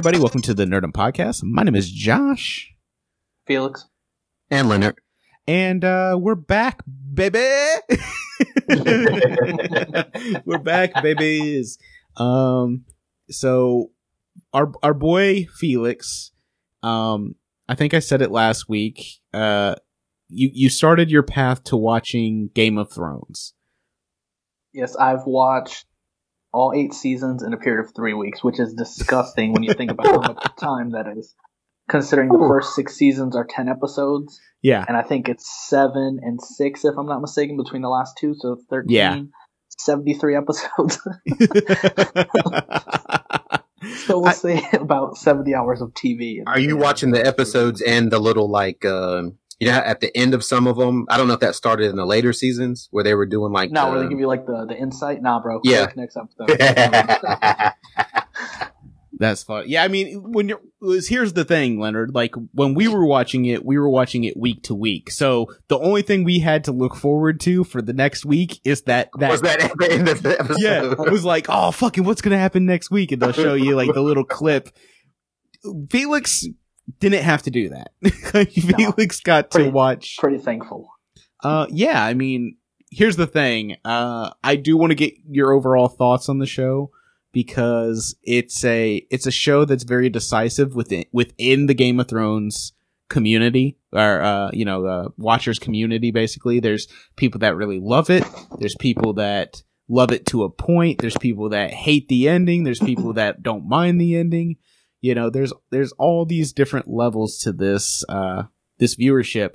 Hey, everybody, welcome to the Nerdum Podcast. My name is Josh, Felix. and Leonard. and uh, we're back, baby. we're back, babies. Um, so our our boy Felix, um, I think I said it last week. Uh, you you started your path to watching Game of Thrones. Yes, I've watched all eight seasons in a period of three weeks, which is disgusting when you think about how much time that is. Considering the first six seasons are ten episodes, Yeah, and I think it's seven and six, if I'm not mistaken, between the last two, so 13, Yeah. 73 episodes. so we'll I- say about 70 hours of TV. Are you watching the episodes and the little like um you know at the end of some of them? I don't know if that started in the later seasons where they were doing like No, where they the- give you like the, the insight? Nah, bro. Yeah. Next episode. That's fun. Yeah, I mean, when you're was here's the thing, Leonard. Like when we were watching it, we were watching it week to week. So the only thing we had to look forward to for the next week is that that, was that at the end of the episode? yeah, it was like, oh fucking, what's gonna happen next week? And they'll show you like the little clip. Felix didn't have to do that. Felix got to watch. Pretty thankful. Uh, yeah, I mean, here's the thing. Uh, I do want to get your overall thoughts on the show because it's a it's a show that's very decisive within within the Game of Thrones community or uh you know uh watchers community basically there's people that really love it there's people that love it to a point there's people that hate the ending there's people that don't mind the ending you know there's there's all these different levels to this uh this viewership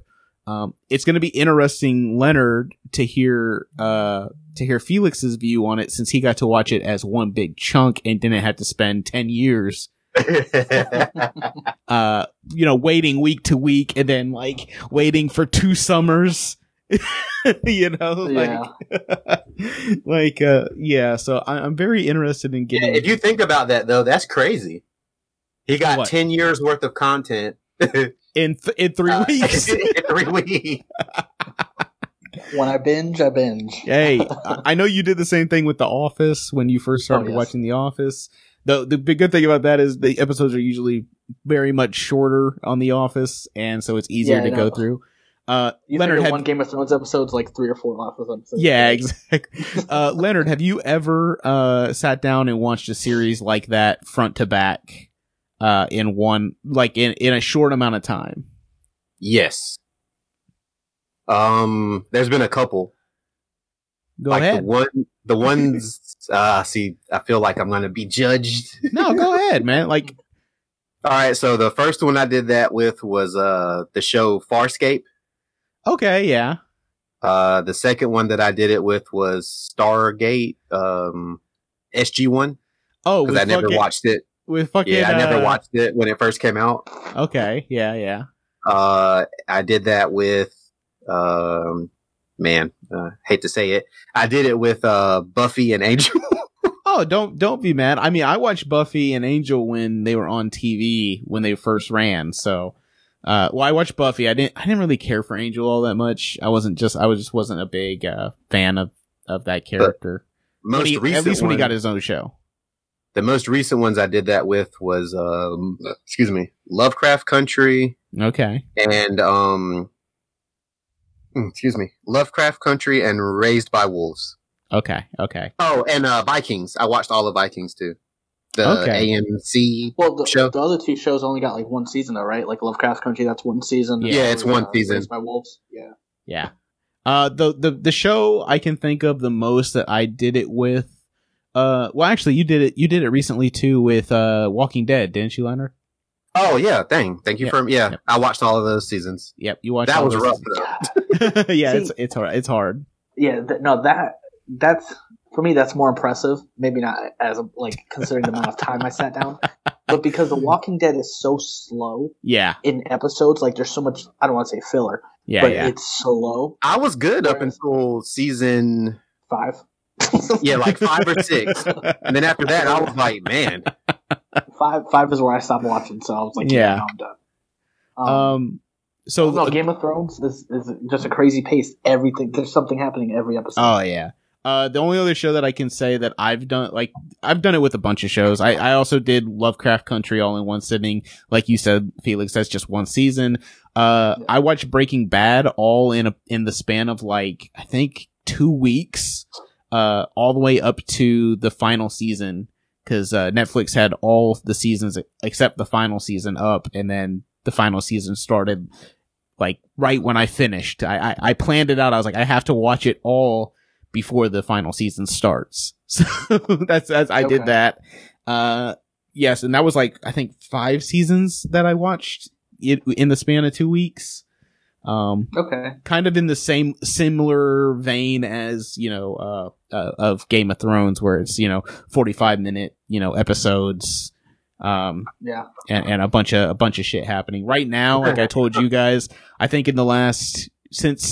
um, it's going to be interesting, Leonard, to hear uh, to hear Felix's view on it since he got to watch it as one big chunk and didn't have to spend ten years, uh, you know, waiting week to week and then like waiting for two summers. you know, like, like, uh, yeah. So I, I'm very interested in Yeah, getting. if you think about that though, that's crazy. He got What? ten years worth of content in th- in three uh, weeks. in three weeks. When I binge, I binge. hey, I I know you did the same thing with The Office when you first started Oh, yes. watching The Office. The the big good thing about that is the episodes are usually very much shorter on The Office, and so it's easier Yeah, to I go through. Uh, You Leonard, Leonard have, one Game of Thrones episode's like three or four Office episodes. yeah, exactly. Uh, Leonard, have you ever uh, sat down and watched a series like that front to back uh, in one, like in in a short amount of time? Yes. Um, there's been a couple. Go like ahead. the one, the ones. uh, see, I feel like I'm gonna be judged. no, go ahead, man. Like, All right, so the first one I did that with was uh the show Farscape. okay, yeah, Uh, the second one that I did it with was Stargate, um, SG One oh, because I never fucking- watched it. With fucking, Yeah, I never uh, watched it when it first came out. Okay, yeah, yeah. Uh, I did that with, um, man, uh, hate to say it, I did it with uh Buffy and Angel. Oh, don't don't be mad. I mean, I watched Buffy and Angel when they were on TV when they first ran. So, uh, well, I watched Buffy. I didn't I didn't really care for Angel all that much. I wasn't just I was just wasn't a big uh, fan of of that character. When most he- recent at least when he got his own show. The most recent ones I did that with was um, excuse me, Lovecraft Country Okay. and um, mm, excuse me, Lovecraft Country and Raised by Wolves. Okay. Okay. Oh, and uh, Vikings. I watched all of Vikings too. The Okay. AMC. Well, the, Show. the other two shows only got like one season, though, right? Like Lovecraft Country, that's one season. Yeah, Yeah, it's one season. Raised by Wolves. Yeah. Yeah. Uh, the the the show I can think of the most that I did it with. Uh, well, actually, you did it. You did it recently too with uh Walking Dead, didn't you, Leonard? Oh yeah, dang. Thank you Yeah. for yeah. Yep. I watched all of those seasons. Yep, you watched. That all was rough. seasons. Though. yeah, See- it's it's hard. It's hard. Yeah, th- no, that that's for me. That's more impressive. Maybe not as like considering the amount of time I sat down, but because The Walking Dead is so slow Yeah, in episodes, like there's so much. I don't want to say filler, yeah, but yeah. it's slow. I was good up until season Five. Yeah, like five or six. And then after that I was like, man. five. Five is where I stopped watching, so I was like, Yeah. yeah, I'm done. Um, um. So no, Game of Thrones is, is just a crazy pace. Everything there's something happening every episode. Oh yeah. Uh, the only other show that I can say that I've done, like, I've done it with a bunch of shows. I, I also did Lovecraft Country all in one sitting. Like you said, Felix, that's just one season. Uh, Yeah. I watched Breaking Bad all in a, in the span of like, I think two weeks, uh, all the way up to the final season. Cause, uh, Netflix had all the seasons except the final season up and then the final season started like right when I finished. I, I, I planned it out. I was like, I have to watch it all before the final season starts. So that's, that's I did that. Uh, yes, and that was like I think five seasons that I watched in, in the span of two weeks. Um, Okay. kind of in the same similar vein as you know uh, uh of Game of Thrones, where it's you know forty five minute you know episodes. Um, Yeah. and, and a bunch of a bunch of shit happening right now. Like I told you guys, I think in the last since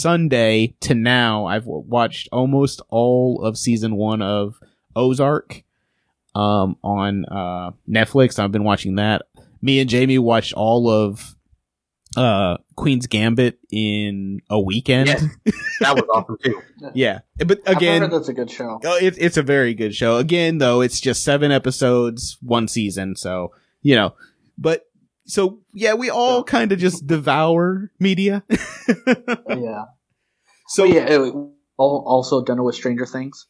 Sunday to now, I've w- watched almost all of season one of Ozark um, on uh, Netflix. I've been watching that. Me and Jamie watched all of uh, Queen's Gambit in a weekend. Yes. That was awesome too. yeah, but I've again, heard that's a good show. Oh, it, it's a very good show. Again, though, it's just seven episodes, one season. So, you know, but so yeah, we all kind of just devour media. Yeah. so So yeah, yeah. It, also done it with Stranger Things.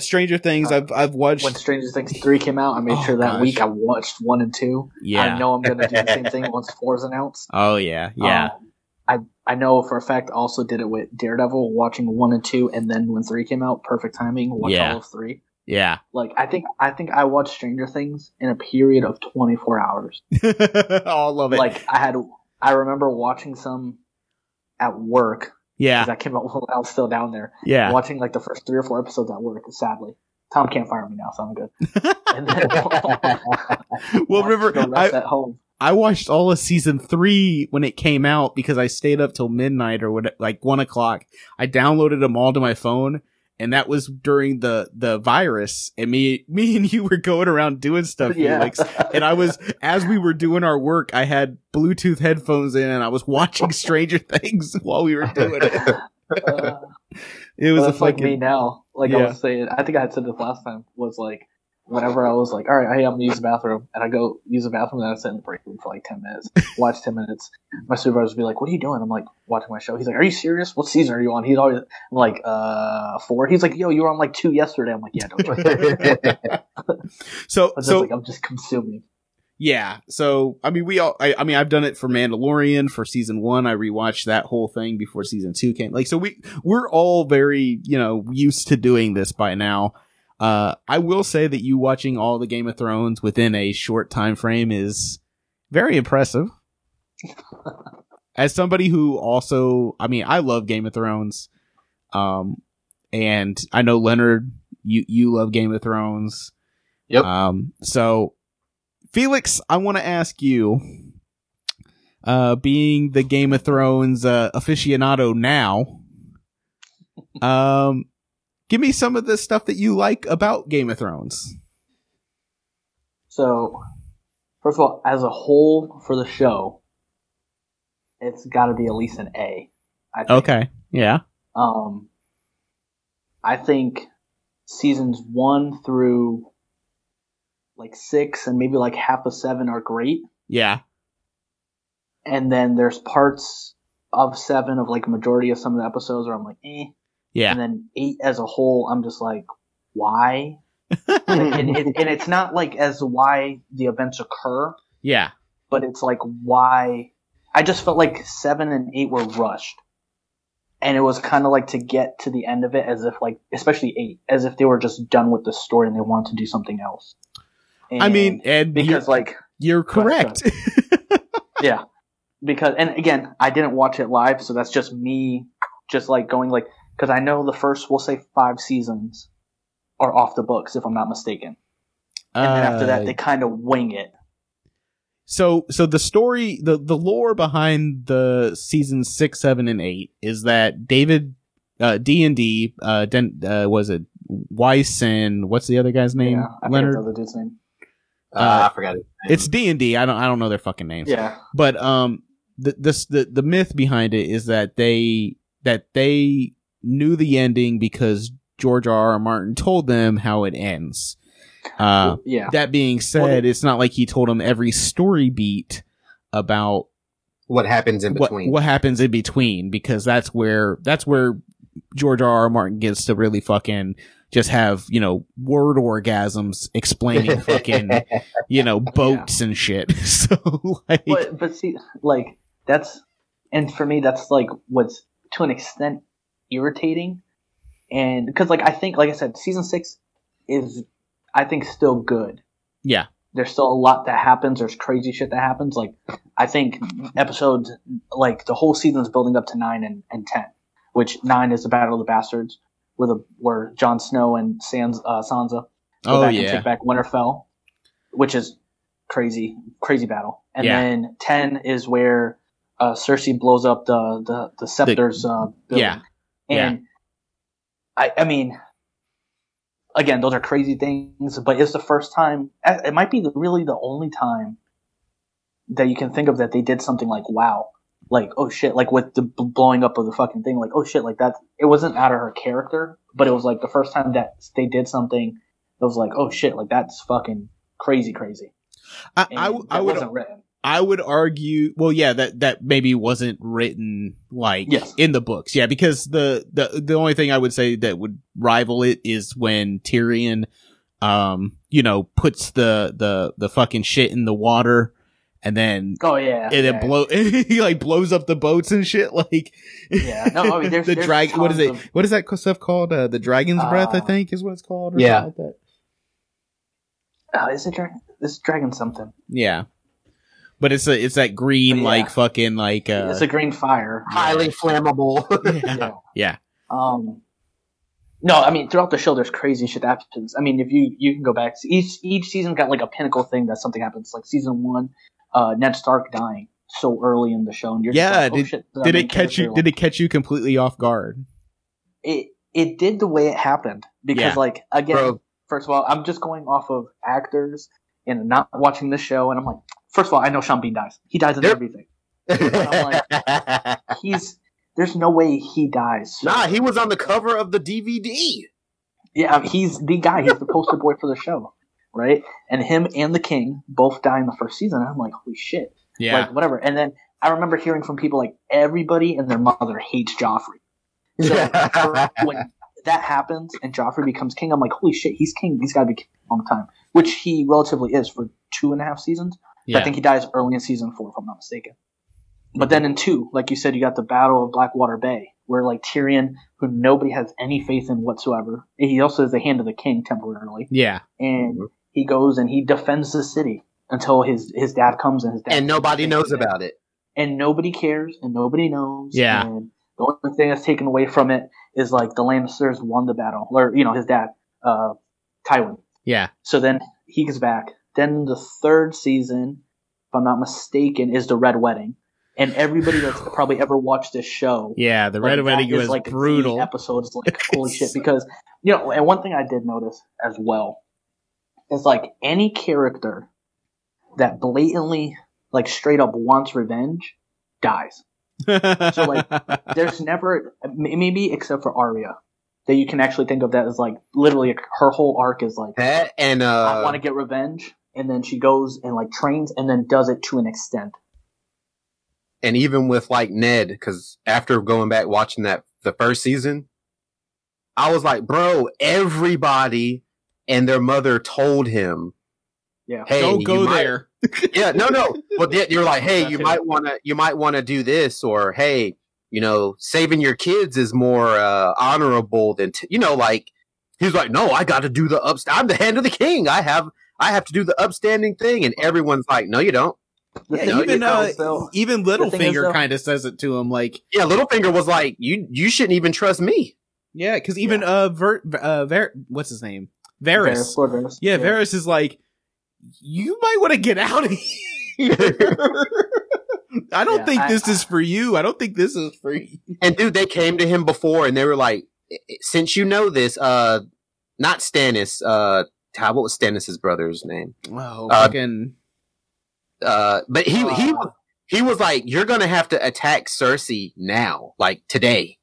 Stranger Things. I've I've watched. When Stranger Things three came out, I made Oh, sure that gosh. week I watched one and two. yeah. I know I'm gonna do the same thing once four is announced. Oh yeah. Yeah. Um, I I know for a fact I also did it with Daredevil, watching one and two, and then when three came out, perfect timing, watch Yeah. all of three. yeah. Like I think I think I watched Stranger Things in a period of 24 hours. all love it. Like I had, I remember watching some at work yeah. I came out while I was still down there, Yeah. watching like the first three or four episodes at work. Sadly, Tom can't fire me now, so I'm good. Then Well, watched remember, the rest I- at home. I watched all of season three when it came out because I stayed up till midnight or what, like one o'clock. I downloaded them all to my phone, and that was during the the virus. And me, me and you were going around doing stuff, Felix. And I was, as we were doing our work, I had Bluetooth headphones in, and I was watching Stranger Things while we were doing it. Uh, It was Well, a that's like me now. Like I was saying, I think I had said this last time. Was like whenever I was like, all right, hey, I'm gonna use the bathroom, and I go use the bathroom, and I sit in the break room for like ten minutes, watch ten minutes. My supervisor would be like, "What are you doing?" I'm like, "Watching my show." He's like, "Are you serious? What season are you on?" He's always I'm like, "Uh, four. He's like, "Yo, you were on like two yesterday." I'm like, "Yeah, don't." So so like, I'm just consuming. Yeah. So, I mean, we all, I, I mean, I've done it for Mandalorian for season one. I rewatched that whole thing before season two came. Like, so we, we're all very, you know, used to doing this by now. Uh, I will say that you watching all the Game of Thrones within a short time frame is very impressive. As somebody who also, I mean, I love Game of Thrones. Um, and I know Leonard, you, you love Game of Thrones. Yep. Um, so Felix, I want to ask you, uh, being the Game of Thrones uh, aficionado now, um, give me some of the stuff that you like about Game of Thrones. So, first of all, as a whole for the show, it's got to be at least an A. I think. Okay, yeah, Um, I think seasons one through like six and maybe like half of seven are great, yeah, and then there's parts of seven of like majority of some of the episodes where I'm like, eh, yeah, and then eight as a whole, I'm just like, why? and, and, and it's not like as why the events occur, yeah, but it's like why I just felt like seven and eight were rushed. And it was kind of like to get to the end of it as if like, especially eight, as if they were just done with the story and they wanted to do something else. I mean, And and you're, because like, you're correct. yeah, because, and again, I didn't watch it live, so that's just me just like going like, because I know the first, we'll say five seasons are off the books, if I'm not mistaken. And then after Uh, that, they kind of wing it. so so the story the the lore behind the season six seven and eight is that david uh d and d uh Den, uh was it weiss and what's the other guy's name Yeah, I forget leonard the dude's name. Uh, I forgot it. it's d and d i don't i don't know their fucking names Yeah. but um the, this the the myth behind it is that they that they knew the ending because George R. R. Martin told them how it ends. Uh, yeah. that being said, it's not like he told them every story beat about What happens in between? what happens in between because that's where that's where George R. R. Martin gets to really fucking just have you know word orgasms explaining fucking you know boats and shit. So like But but see, like that's and for me that's like what's to an extent irritating, and because like I think like I said, season six is I think still good. yeah There's still a lot that happens. There's crazy shit that happens. Like I think episodes like the whole season is building up to nine and, and ten, which nine is the Battle of the Bastards, where the where Jon Snow and Sans, uh, Sansa go oh back and yeah take back Winterfell, which is crazy, crazy battle. And Yeah. then ten is where uh, Cersei blows up the the the scepters. uh, building. yeah and I I mean, again, those are crazy things, but it's the first time. It might be the, really the only time that you can think of that they did something like wow. Like oh shit! Like with the blowing up of the fucking thing, like oh shit! Like that. It wasn't out of her character, but it was like the first time that they did something that was like oh shit! Like that's fucking crazy, crazy. I, And I, w- I would wasn't written. I would argue, well, yeah, that that maybe wasn't written like Yes. in the books, yeah, because the the the only thing I would say that would rival it is when Tyrion, um, you know, puts the the the fucking shit in the water, and then Oh yeah, and yeah. it blow he like blows up the boats and shit, like Yeah. No, I mean, there's- the there's drag. What is it? of- What is that stuff called? Uh, the dragon's breath, I Uh, think, is what it's called. Or Yeah. something like Uh, that. is it dragon? This dragon something. yeah. But it's a it's that green yeah. like fucking like uh it's a green fire. Highly flammable. yeah. Yeah. yeah. Um, no, I mean throughout the show, there's crazy shit that happens. I mean, if you you can go back, each each season got like a pinnacle thing that something happens. Like season one, uh, Ned Stark dying so early in the show, and you're just Yeah, like, oh, shit, Did it catch you? Did it catch you completely off guard? It it did the way it happened because Yeah. like again, Bro. first of all, I'm just going off of actors and not watching the show, and I'm like, first of all, I know Sean Bean dies. He dies in everything. He's there's no way he dies. nah, he was on the cover of the DVD. Yeah, he's the guy. He's the poster boy for the show, right? And him and the king both die in the first season. I'm like, holy shit, Yeah. like whatever. And then I remember hearing from people like everybody and their mother hates Joffrey. So when that happens and Joffrey becomes king, I'm like, holy shit, he's king. He's got to be king a long time, which he relatively is for two and a half seasons. Yeah. I think he dies early in season four, if I'm not mistaken. But then in two, like you said, you got the Battle of Blackwater Bay, where like Tyrion, who nobody has any faith in whatsoever, he also has the hand of the king temporarily, yeah. and Mhm. he goes and he defends the city until his his dad comes and his dad and nobody knows about it. and nobody cares and nobody knows. Yeah. And the only thing that's taken away from it is like the Lannisters won the battle, or you know his dad, uh, Tywin. Yeah. So then he gets back. Then the third season, if I'm not mistaken, is the Red Wedding. And everybody that's probably ever watched this show, Yeah. The like, Red that Wedding is, was like brutal. episode is like holy shit because you know. And one thing I did notice as well is like any character that blatantly, like straight up wants revenge, dies. So, like, There's never, maybe except for Arya, that you can actually think of that as like literally her whole arc is like That and uh, I want to get revenge, and then she goes and like trains and then does it to an extent. and even with like Ned, because after going back watching that the first season, I was like, bro, everybody and their mother told him, Yeah. "Hey, Don't go might- there. yeah, no, no. But then you're like, hey, you might want to, you might want to do this, or hey, you know, saving your kids is more uh, honorable than, t-, you know, like he's like, no, I got to do the upst. I'm the hand of the king. I have, I have to do the upstanding thing, and everyone's like, no, you don't. Yeah, thing is, even uh, though- even Littlefinger kind of says it to him, like Yeah, Littlefinger was like, you, you shouldn't even trust me. yeah, because even uh, Ver, uh, Ver, what's his name, Varys. Varys, Varys. Yeah, Varys is like, you might want to get out of here. I don't Yeah, think I- this is for you. I don't think this is for you. And dude, they came to him before, and they were like, since you know this, uh, not Stannis, uh, how, what was Stannis's brother's name? Oh, Uh, fucking Uh, but he he Uh, he was like, "You're gonna have to attack Cersei now, like today,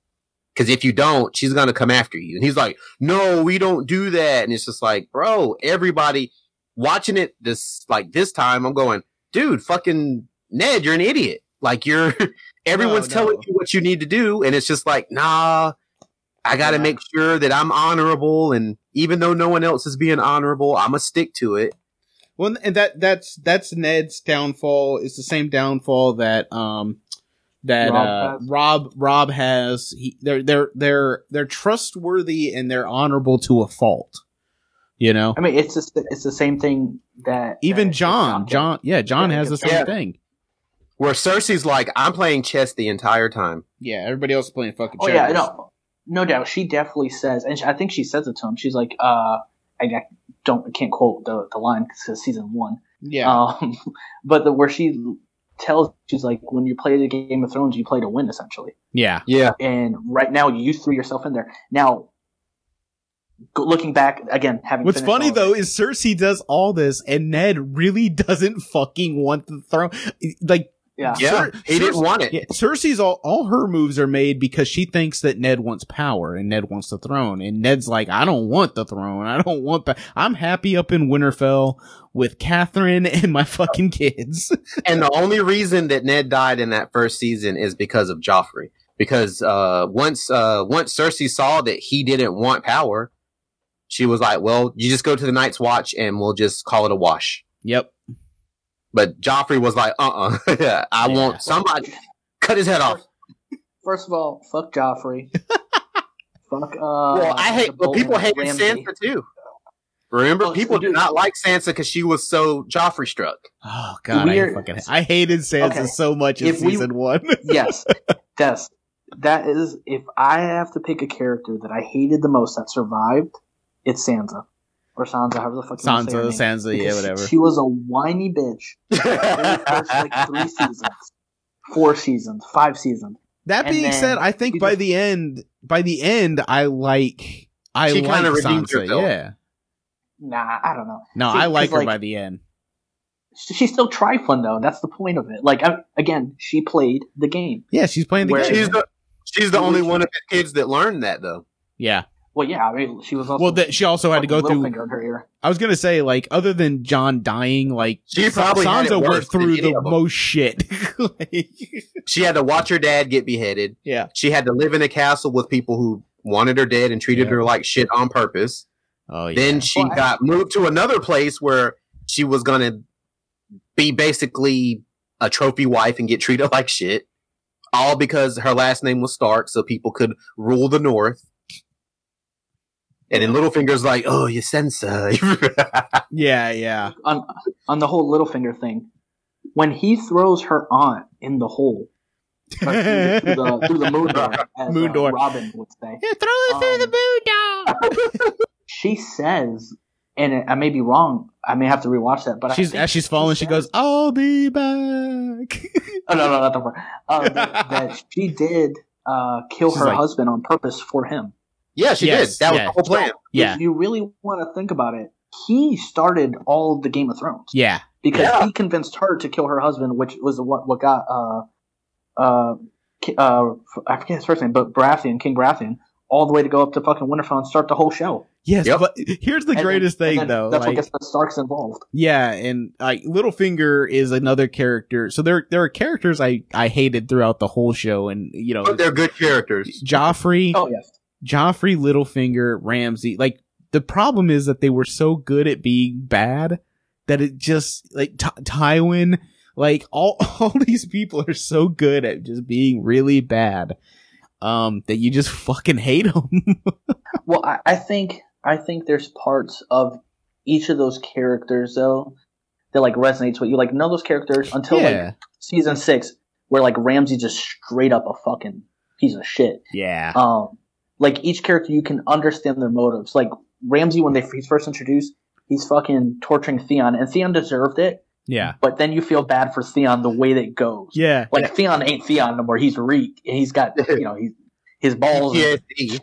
Because if you don't, she's gonna come after you. And he's like, "No, we don't do that." And it's just like, bro, everybody watching it this like this time, I'm going, dude, fucking Ned, you're an idiot. Like you're everyone's No, telling you what you need to do, and it's just like, nah, I gotta Yeah. make sure that I'm honorable, and even though no one else is being honorable, I'm gonna stick to it. Well, and that that's that's Ned's downfall. It's the same downfall that um that Robb uh, has. Robb Robb has. He, they're they're they're they're trustworthy and they're honorable to a fault. You know, I mean, it's just it's the same thing that even that Jon. Jon, yeah, Jon Yeah, has the same yeah. thing. Where Cersei's like, I'm playing chess the entire time. Yeah, everybody else is playing fucking. Oh yeah, checkers. no, no doubt. She definitely says, and she, I think she says it to him. She's like, uh, I, I don't, I can't quote the the line because it's season one. Yeah, Um, but the where she tells, she's like, when you play the Game of Thrones, you play to win, essentially. yeah, Yeah, And right now, you threw yourself in there. Now, looking back again, having What's funny though it- is Cersei does all this, and Ned really doesn't fucking want the throne. Like, yeah, yeah, Cer- he didn't want it. yeah, Cersei's all all her moves are made because she thinks that Ned wants power and Ned wants the throne, and Ned's like, I don't want the throne. I don't want that. I'm happy up in Winterfell with Catherine and my fucking kids. and the only reason that Ned died in that first season is because of Joffrey. Because uh, once uh, once Cersei saw that he didn't want power, she was like, "Well, you just go to the Night's Watch, and we'll just call it a wash." yep. But Joffrey was like, "Uh, uh I Yeah. want somebody cut his head off." First of all, fuck Joffrey. fuck. Uh, Well, I hate. the Well, people Bolton hated Ramsay. Sansa too. Remember, Oh, people did dude. not like Sansa because she was so Joffrey struck. Oh god, I fucking I hated Sansa Okay. so much in If we- season one. yes, Des. That is, if I have to pick a character that I hated the most that survived, it's Sansa or Sansa, however the fuck you want say her Sansa, name. Sansa, yeah, whatever. She was a whiny bitch. the first like three seasons, four seasons, five seasons. That and being said, I think by just- the end, by the end, I like, I She like kinda redeemed Sansa. herself. Yeah, Nah, I don't know. no, See, I like her like, by the end. She's still trifling though. That's the point of it. Like I, again, she played the game. Yeah, she's playing the Where- game. she's the she's the only one of the kids that learned that though. Yeah. Well, yeah, I mean, she was also Well, that she also had to go through. Littlefinger in her ear. I was gonna say, like, other than Jon dying, like She probably Sansa went through the most shit. Like, She had to watch her dad get beheaded. yeah. She had to live in a castle with people who wanted her dead and treated Yeah. her like shit on purpose. Oh yeah. Then she Well, I- got moved to another place where she was gonna be basically a trophy wife and get treated like shit. All because her last name was Stark, so people could rule the North. And then Littlefinger's like, "Oh, you Sansa." yeah, yeah. on on the whole Littlefinger thing, when he throws her aunt in the hole uh, through, the, through, the, through moon door, as Moon uh. Robin would say, Yeah, throw it through Um, the moon dog. she says, and I may be wrong. I may have to rewatch that, but She's think as she's falling, she says- goes, "I'll be back." Oh no, no, not the part. Uh, that, that she did uh, kill She's her like- husband on purpose for him. Yeah, she Yes, did. That was yeah. the whole plan. yeah, If you really want to think about it, he started all the Game of Thrones. yeah, because Yeah. he convinced her to kill her husband, which was what what got uh uh uh I forget his first name, but Baratheon, King Baratheon, all the way to go up to fucking Winterfell and start the whole show. yes. Yep. But here's the And greatest and thing, then though. That's like, what gets the Starks involved. Yeah, and like Littlefinger is another character. So there there are characters I I hated throughout the whole show, and you know, But they're good characters. Joffrey, Oh yes, Joffrey, Littlefinger, Ramsay. Like the problem is that they were so good at being bad that it just like Ty Tywin, like all all these people are so good at just being really bad, um, that you just fucking hate them. well I, I think I think there's parts of each of those characters though that like resonates with you. Like none of those characters until like season six, where like Ramsay just straight up a fucking piece of shit. yeah, um, like each character you can understand their motives. Like Ramsay, when they he's first introduced, he's fucking torturing Theon, and Theon deserved it. yeah, But then you feel bad for Theon the way that it goes. yeah. Like Theon ain't Theon no more. He's Reek, and he's got you know he's his balls and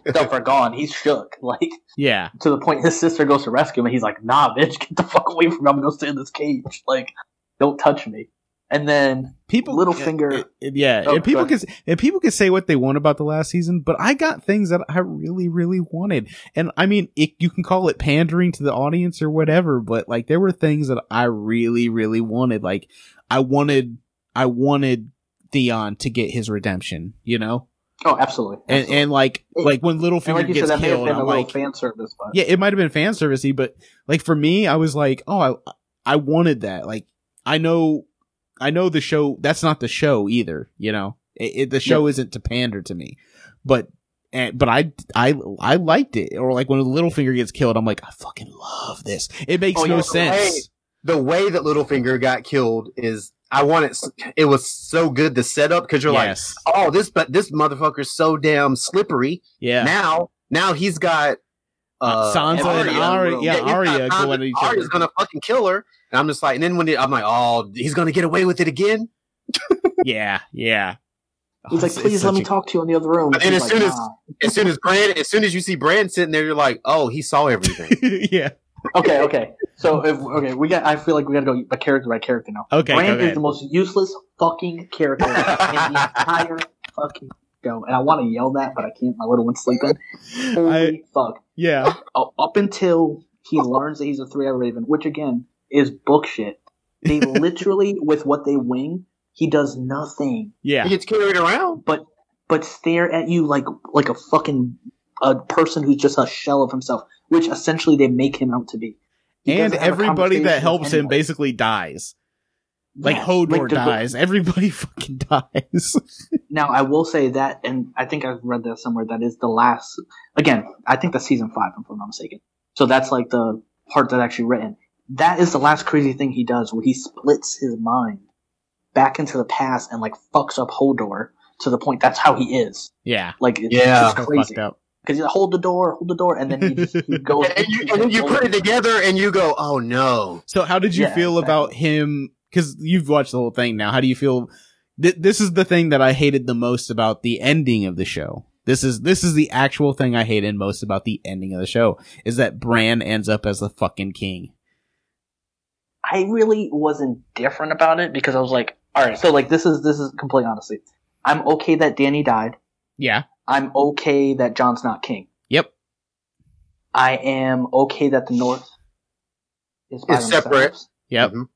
stuff are gone. He's shook, like Yeah, to the point his sister goes to rescue him, and he's like, "Nah, bitch, get the fuck away from me. I'm gonna stay in this cage. Like, don't touch me." And then people Littlefinger- uh, yeah Oh, and people can and people can say what they want about the last season but i got things that i really really wanted and i mean it, you can call it pandering to the audience or whatever but like there were things that i really really wanted like i wanted i wanted theon to get his redemption you know oh, absolutely. and absolutely. and like It- like when littlefinger like said, gets have killed been a i'm little like fan service, but yeah, it might have been fan servicey, but like for me, I was like, oh, I I wanted that. Like I know, I know the show. That's not the show either. You know, it, it, the show isn't to pander to me, but. And, but I, I, I liked it. Or like when Littlefinger gets killed, I'm like, I fucking love this. It makes Oh, no yeah, sense. the way that Littlefinger got killed is I want it. It was so good the setup because you're yes. like, oh, this but this motherfucker's so damn slippery. yeah. Now, now he's got uh, Sansa and Arya. Arya, yeah, he's Arya Sansa- going at each Arya's other. gonna fucking kill her, and I'm just like, and then when it, I'm like, oh, he's gonna get away with it again. yeah, yeah. he's like, It's- it's please let me a- talk to you in the other room. And, then He's as like, soon as- "Nah." As soon as Bran, as soon as you see Bran sitting there, you're like, oh, he saw everything. yeah. okay, okay. So if okay, we got. I feel like we got to go by character by character now. Okay. Bran okay. is the most useless fucking character in the entire fucking show, and I want to yell that, but I can't. My little one's sleeping. Holy I, fuck! yeah. Oh, up until he learns that he's a three-eyed raven, which again is book shit. They literally, with what they wing, he does nothing Yeah. he gets carried around. but but stare at you like like a fucking a person who's just a shell of himself, which essentially they make him out to be. He And doesn't have a everybody that helps him anyone. basically dies. Like Yeah, Hodor the- dies. Everybody fucking dies. Now I will say that, and I think I've read that somewhere. That is the last. Again, I think that's season five, if I'm not mistaken. So that's like the part that's actually written. That is the last crazy thing he does, where he splits his mind back into the past and like fucks up Hodor to the point that's how he is. yeah. Like it's Yeah. just So crazy up. because he's like, hold the door, hold the door, and then he just he goes. And you, and then you put it together, and you go, oh no. So how did you Yeah, feel exactly. about him? Because you've watched the whole thing now. How do you feel? Th- this is the thing that I hated the most about the ending of the show. This is this is the actual thing I hated most about the ending of the show is that Bran ends up as the fucking king. I really wasn't different about it because I was like, all right, so like this is this is complete honesty. I'm okay that Dany died. Yeah. I'm okay that Jon's not king. Yep. I am okay that the North is by Is separate. themselves. Yep. Mhm.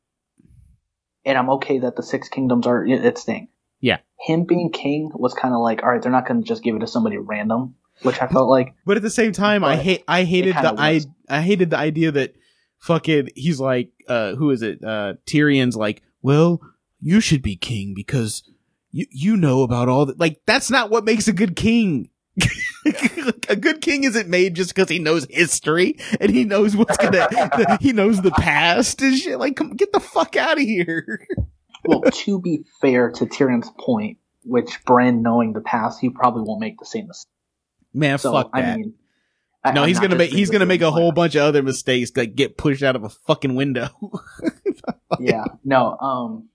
And I'm okay that the Six Kingdoms are its thing. Yeah. Him being king was kind of like, all right, they're not going to just give it to somebody random, which I felt like. But at the same time, I hate I hated the I. I hated the idea that fucking he's like uh who is it uh Tyrion's like well you should be king because you you know about all that like that's not what makes a good king. a good king isn't made just because he knows history and he knows what's gonna he knows the past and shit. Like, come get the fuck out of here. Well, to be fair to Tyrion's point, which Bran knowing the past, he probably won't make the same mistake. Man, So fuck I that. mean, I- no, I'm he's gonna make he's gonna make a whole bunch of other mistakes that get pushed out of a fucking window. Yeah, no. Um,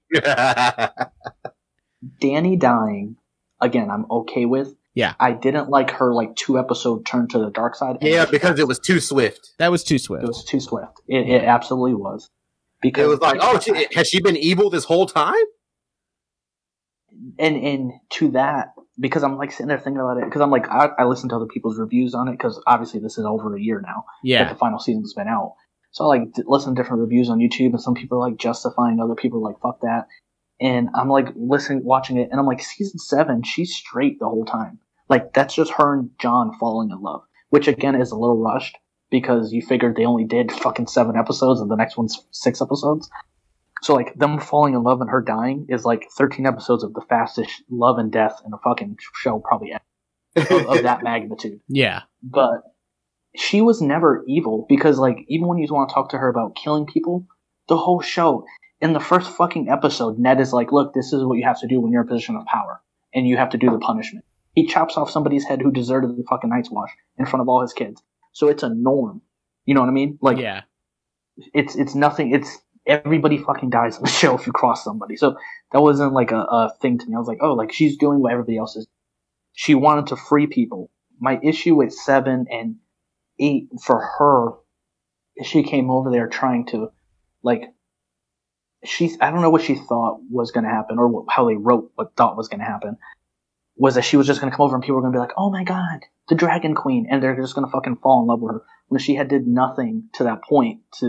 Dany dying again. I'm okay with. Yeah. I didn't like her like two episode turn to the dark side. yeah, because it was too swift. that was too swift. it was too swift. It, it absolutely was. Because It was like, oh, she, has she been evil this whole time? and and to that because I'm like sitting there thinking about it because I'm like I, I listen to other people's reviews on it because obviously this is over a year now that yeah, the final season's been out. So I like d- listen to different reviews on YouTube and some people are like justifying, other people are like fuck that, and I'm like listening, watching it, and I'm like season seven, she's straight the whole time. Like that's just her and Jon falling in love, which again is a little rushed because you figured they only did fucking seven episodes and the next one's six episodes. So like them falling in love and her dying is like 13 episodes of the fastest love and death in a fucking show probably ever, of, of that magnitude. yeah, But she was never evil because like even when you want to talk to her about killing people, the whole show in the first fucking episode, Ned is like, "Look, this is what you have to do when you're in a position of power, and you have to do the punishment." He chops off somebody's head who deserted the fucking Night's Watch in front of all his kids. So it's a norm. You know what I mean? Like yeah, it's it's nothing. It's everybody fucking dies on the show if you cross somebody. So that wasn't like a, a thing to me. I was like, oh, like she's doing what everybody else is. She wanted to free people. My issue with seven and eight for her she came over there trying to like she's I don't know what she thought was going to happen or what, how they wrote what thought was going to happen was that she was just going to come over and people were going to be like, "Oh my god, the Dragon Queen," and they're just going to fucking fall in love with her when she had did nothing to that point to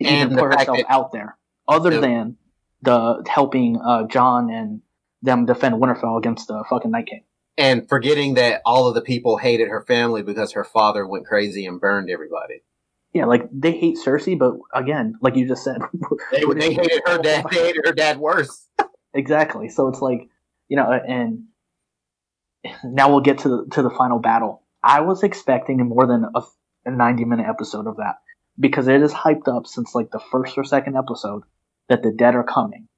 And even put herself out there other the- than the helping uh, Jon and them defend Winterfell against the fucking Night King. and forgetting that all of the people hated her family because her father went crazy and burned everybody. Yeah, like they hate Cersei, but again, like you just said, They, they hated her dad. They hated her dad worse. Exactly. So it's like, you know, and now we'll get to the to the final battle. I was expecting more than a, a 90 minute episode of that because it is hyped up since like the first or second episode that the dead are coming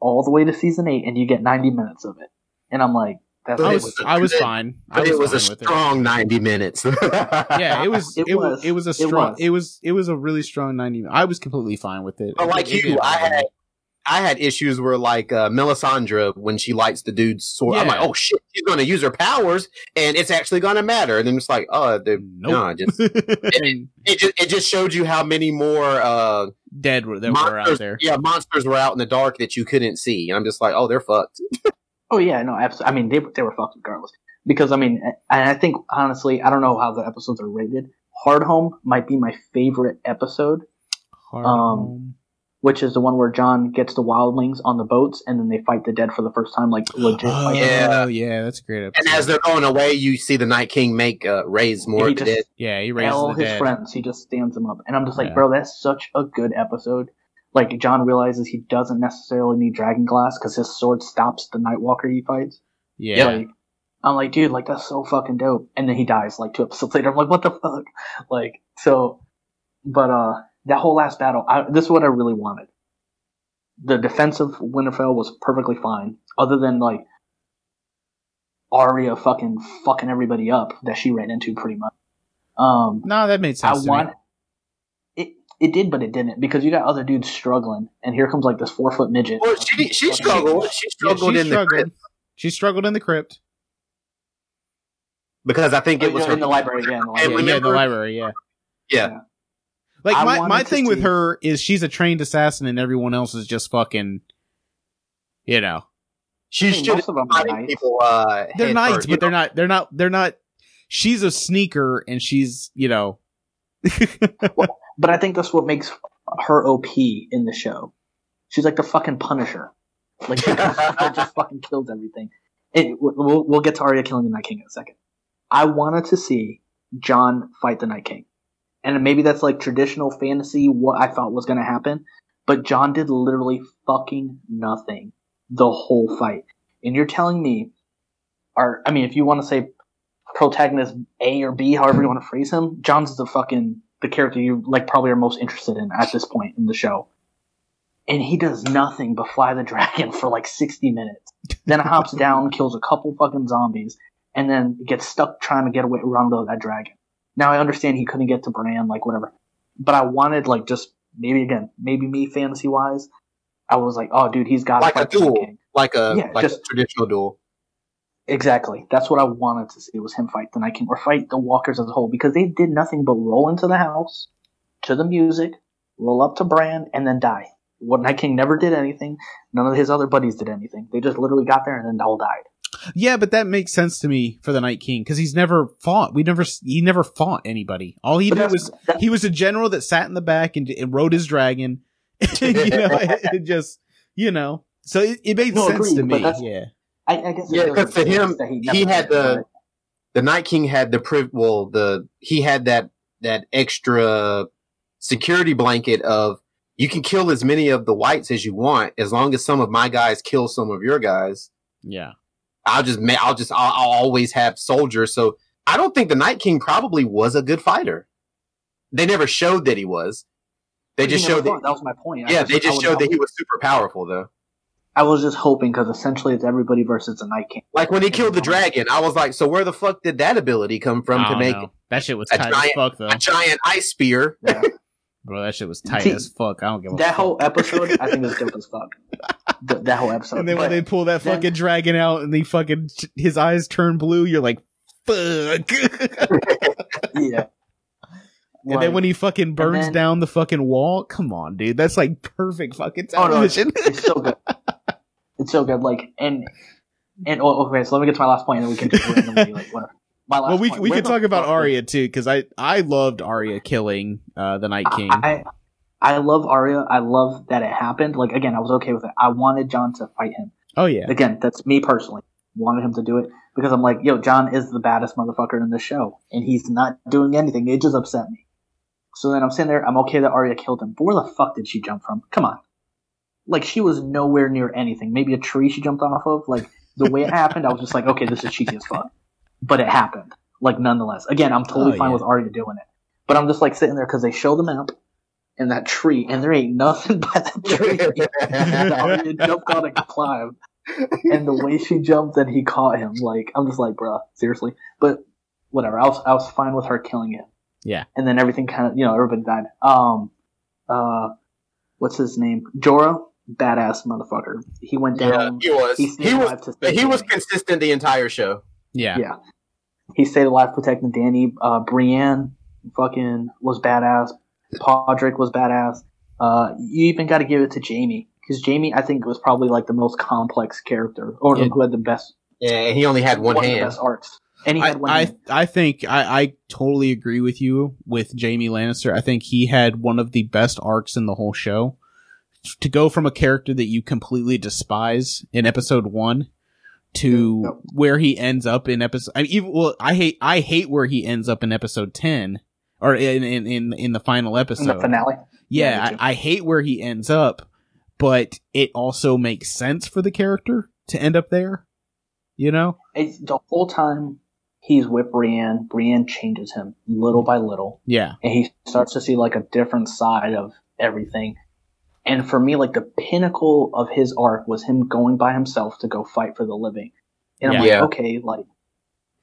all the way to season 8 and you get 90 minutes of it. And I'm like that's But I was was a I was good- fine. I But it was a fine with strong ninety minutes. Yeah, it was. It, It was. was. It was a It strong. was. It was. It was a really strong ninety. I was completely fine with it. But like It- it you, didn't I had I had issues where like uh, Melisandre when she lights the dude's sword, I'm like, oh shit, she's going to use her powers and it's actually going to matter. And then it's like, oh, Nope. no, just And it just it just showed you how many more uh, dead were that were out there. yeah, monsters were out in the dark that you couldn't see. And I'm just like, oh, they're fucked. Oh yeah, no, absolutely. I mean, they they were fucked regardless. Because I mean, and I think honestly, I don't know how the episodes are rated. Hardhome might be my favorite episode, Hard Um, home. Which is the one where Jon gets the wildlings on the boats and then they fight the dead for the first time, like legit. Oh fight. Yeah. yeah, that's a great episode. And as they're going away, you see the Night King make uh, raise more he just- dead. yeah, he raises all the his dead. friends. He just stands them up, and I'm just like, Yeah. bro, that's such a good episode. Like Jon realizes he doesn't necessarily need dragon glass because his sword stops the Nightwalker he fights. Yeah, Like, I'm like, dude, like that's so fucking dope. And then he dies like two episodes later. I'm like, what the fuck? Like, so, but uh, that whole last battle, I, this is what I really wanted. The defense of Winterfell was perfectly fine, other than like Arya fucking fucking everybody up that she ran into pretty much. Um, no, that made I sense. to me. want it. It did, but it didn't because you got other dudes struggling, and here comes like this four foot midget. Well, she she struggled. She Yeah, struggled she in the crypt She struggled in the crypt. because I think Oh, it was her in the library. Yeah, in the Yeah, library. yeah, in the remember- library. Yeah. yeah. Like I my, my to thing with her is she's a trained assassin and everyone else is just fucking, you know, She's I mean, should most of them are have nice. people. Uh, they're head knights, but you they're know? not. They're not. They're not. She's a sneaker and she's, you know. But I think that's what makes her OP in the show. She's like the fucking Punisher. Like she comes out and just fucking kills everything. It, we'll, we'll get to Arya killing the Night King in a second. I wanted to see Jon fight the Night King, and maybe that's like traditional fantasy. What I thought was going to happen, but Jon did literally fucking nothing the whole fight. And you're telling me, or I mean, if you want to say protagonist A or B, however you want to phrase him, Jon's the fucking the character you like probably are most interested in at this point in the show. And he does nothing but fly the dragon for like 60 minutes. Then hops down, kills a couple fucking zombies, and then gets stuck trying to get away around that dragon. Now I understand he couldn't get to Bran, like whatever. But I wanted like just maybe again, maybe me fantasy wise, I was like, oh dude, he's got Like a fight the Night duel. Like a Yeah, like just- a traditional duel. Exactly. That's what I wanted to see was him fight the Night King or fight the Walkers as a whole because they did nothing but roll into the house to the music, roll up to Bran, and then die. What Night King never did anything. None of his other buddies did anything. They just literally got there and then all died. Yeah, but that makes sense to me for the Night King because he's never fought. We never. He never fought anybody. All he But did was that- he was a general that sat in the back and, and rode his dragon. you know, it just you know. So it, it made No, sense agreed, to me. Yeah. I, I guess Yeah, doesn't 'cause for him, sense that he never had the- but- the Night King had the priv well the he had that that extra security blanket of you can kill as many of the whites as you want as long as some of my guys kill some of your guys. Yeah. I'll just I'll just I'll, I'll always have soldiers. So I don't think the Night King probably was a good fighter. They never showed that he was. They just showed that. that was my point. I Yeah, they just showed that he was super powerful though. I was just hoping because essentially it's everybody versus the Night King. Like when he killed the dragon, I was like, so where the fuck did that ability come from to make know. that shit was a tight as giant- fuck though, a giant ice spear? Yeah. Bro. That shit was tight See, as fuck. I don't give a that fuck. whole episode, I think was dope as fuck. Th- that whole episode. and then when they pull that then- fucking dragon out and they fucking his eyes turn blue, you're like, fuck. yeah. And then when he fucking burns then- down the fucking wall, come on, dude, that's like perfect fucking Oh, no, it's, television. it's so good. It's so good. Like and and oh, okay, so let me get to my last point, and then we can just randomly like whatever. My last well, we point, we where could talk about Arya too because I I loved Arya killing uh, the Night King. I I love Arya. I love that it happened. Like again, I was okay with it. I wanted Jon to fight him. oh yeah, Again, that's me personally. Wanted him to do it because I'm like, yo, Jon is the baddest motherfucker in the show, and he's not doing anything. It just upset me. So then I'm sitting there. I'm okay that Arya killed him. But where the fuck did she jump from? Come on. Like she was nowhere near anything. Maybe a tree she jumped off of. Like the way it happened, I was just like, okay, this is cheesy as fuck. But it happened. Like nonetheless. Again, I'm totally Oh, fine yeah. with Arya doing it. But I'm just like sitting there because they show the map and that tree, and there ain't nothing but that tree. and Arya jumped on and climbed. And the way she jumped and he caught him, like I'm just like, bruh, seriously. But whatever. I was I was fine with her killing him. Yeah. And then everything kind of, you know, everybody died. Um, uh, what's his name? Jorah, badass motherfucker. He went yeah, down. he was. He He, was. alive to But save he was consistent the entire show. Yeah, Yeah. He stayed alive protecting Dany. Uh, Brienne fucking was badass. Podrick was badass. Uh, you even got to give it to Jaime because Jaime, I think, was probably like the most complex character or Yeah. who had the best Yeah, and he only had one of the hand. best arcs. And he I, had one. I hand. I think I, I totally agree with you with Jaime Lannister. I think he had one of the best arcs in the whole show. To go from a character that you completely despise in episode one to Yep. where he ends up in episode. I mean, even well, I hate I hate where he ends up in episode ten or in in in, in the final episode. in the finale. Yeah, Yeah. I, I hate where he ends up, but it also makes sense for the character to end up there. You know? It's, the whole time he's with Brienne, Brienne changes him little by little. Yeah. and he starts to see like a different side of everything. And for me, like the pinnacle of his arc was him going by himself to go fight for the living. And I'm Yeah. like, okay, like,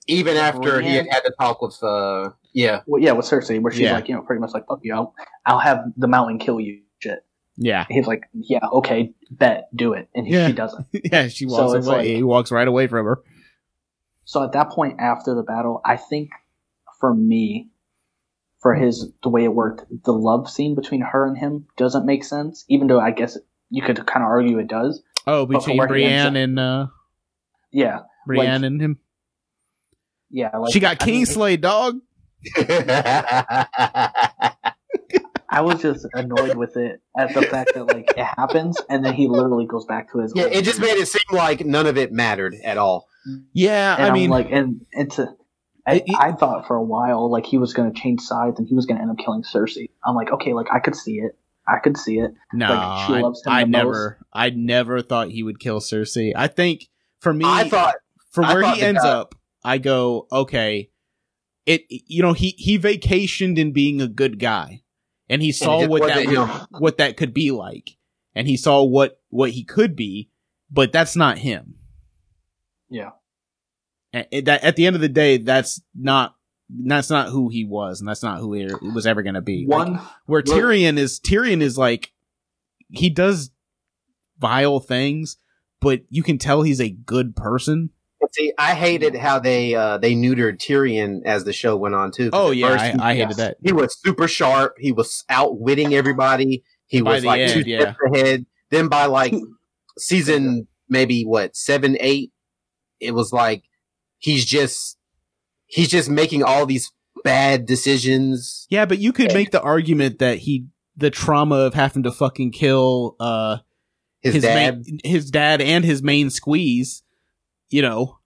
Even after he had Brienne- had to talk with, uh, yeah, well, yeah, with Cersei, where she's Yeah. like, you know, pretty much like, fuck you, I'll, I'll have the mountain kill you, shit. Yeah. He's like, yeah, okay, bet, do it, and he, Yeah. she doesn't. yeah, she walks it's away. like- he walks right away from her. So at that point after the battle, I think for me, for his the way it worked, the love scene between her and him doesn't make sense. Even though I guess you could kind of argue it does. Oh, But from between where he ends Brienne and uh Yeah, Brienne and him. yeah. Like she got I mean, Kingsley, dog. I was just annoyed with it at the fact that like it happens and then he literally goes back to his. yeah, old it just made it seem like none of it mattered at all. Yeah, And I I'm mean, like, and it's to. I, It- it- I thought for a while like he was going to change sides and he was going to end up killing Cersei. I'm like, okay, like I could see it. I could see it. no, like, she I, loves him I the never, I never thought he would kill Cersei. I think for me, I thought, for where thought he ends guy- up, I go, okay, it, you know, he he vacationed in being a good guy, and he saw just what that would, him. what that could be like, and he saw what what he could be, but that's not him. Yeah. And that at the end of the day, that's not that's not who he was, and that's not who he was ever going to be. Like, One, where Look- Tyrion is Tyrion is like he does vile things, but you can tell he's a good person. see, I hated how they uh, they neutered Tyrion as the show went on too. Oh yeah, first I, he- I hated that. he was super sharp. He was outwitting everybody. He By was like end, two yeah. steps ahead. Then by like season maybe what seven, eight, it was like he's just he's just making all these bad decisions. Yeah, but you could make the argument that he the trauma of having to fucking kill uh His, dad, main, his dad and his main squeeze, you know,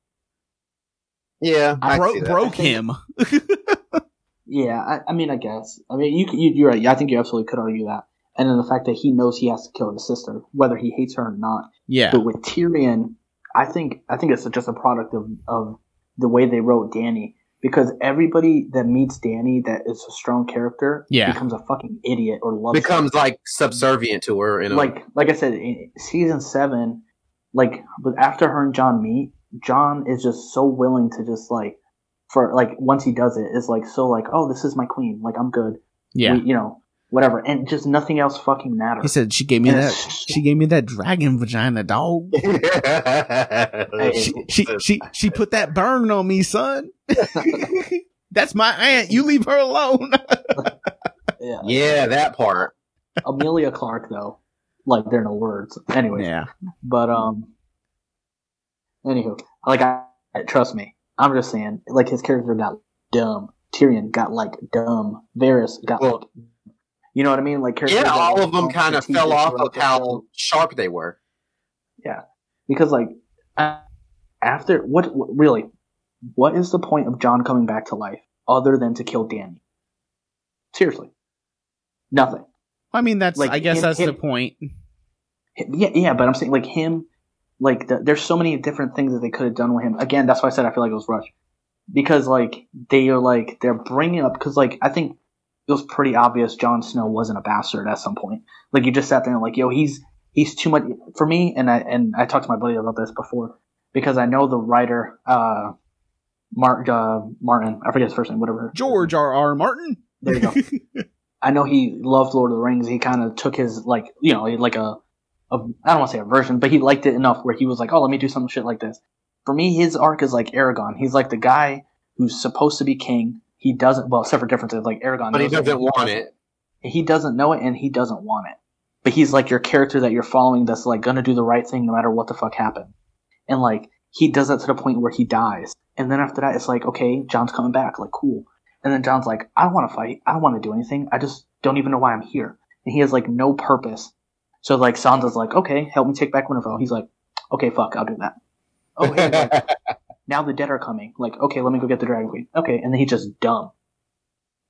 yeah, I bro- broke think- him. yeah. I, I mean, I guess. I mean, you, you you're right. I think you absolutely could argue that. And then the fact that he knows he has to kill his sister, whether he hates her or not. yeah. But with Tyrion, I think I think it's just a product of of the way they wrote Dany. Because everybody that meets Dany that is a strong character Yeah. becomes a fucking idiot or loves becomes like subservient to her. In a, like like I said, in season seven, like but after her and Jon meet, Jon is just so willing to just like for like once he does it, is like so like oh this is my queen, like I'm good, Yeah. We- you know whatever, and just nothing else fucking matters. He said she gave me And that she gave me that dragon vagina dog. She she she, she put that burn on me, son. That's my aunt. You leave her alone. Yeah. Yeah, that part. Emilia Clarke though, like there are no words. Anyway, Yeah. but um, anywho, like I trust me, I'm just saying, like his character got dumb. Tyrion got like dumb. Varys got Well- like, you know what I mean? Like characters Yeah, all of them kind of fell off of how show. sharp they were. Yeah, because like after what, what really what is the point of jon coming back to life other than to kill dany seriously nothing I mean, that's. Like, I guess him- that's the him- point. yeah yeah but i'm saying like him like the, there's so many different things that they could have done with him again that's why i said i feel like it was rushed because like they are like they're bringing up because like i think it was pretty obvious Jon Snow wasn't a bastard at some point. Like you just sat there and like, yo, he's he's too much for me. And I and I talked to my buddy about this before because I know the writer, uh, Mark uh, Martin. I forget his first name, whatever. George R. R. Martin. There you go. I know he loved Lord of the Rings. He kind of took his like you know like a, a I don't want to say a version, but he liked it enough where he was like, oh, let me do some shit like this. For me, his arc is like Aragorn. He's like the guy who's supposed to be king. He doesn't. Well, except for differences like Aragorn, But he doesn't want it. He doesn't know it, and he doesn't want it. But he's like your character that you're following. That's like gonna do the right thing no matter what the fuck happened. And like he does that to the point where he dies. And then after that, it's like, okay, Jon's coming back. Like cool. And then Jon's like, I don't want to fight. I don't want to do anything. I just don't even know why I'm here. And he has like no purpose. So like Sansa's like, okay, help me take back Winterfell. He's like, okay, fuck, I'll do that. Oh, hey, like, now the dead are coming. Like, okay, let me go get the Dragon Queen. Okay, and then he's just dumb.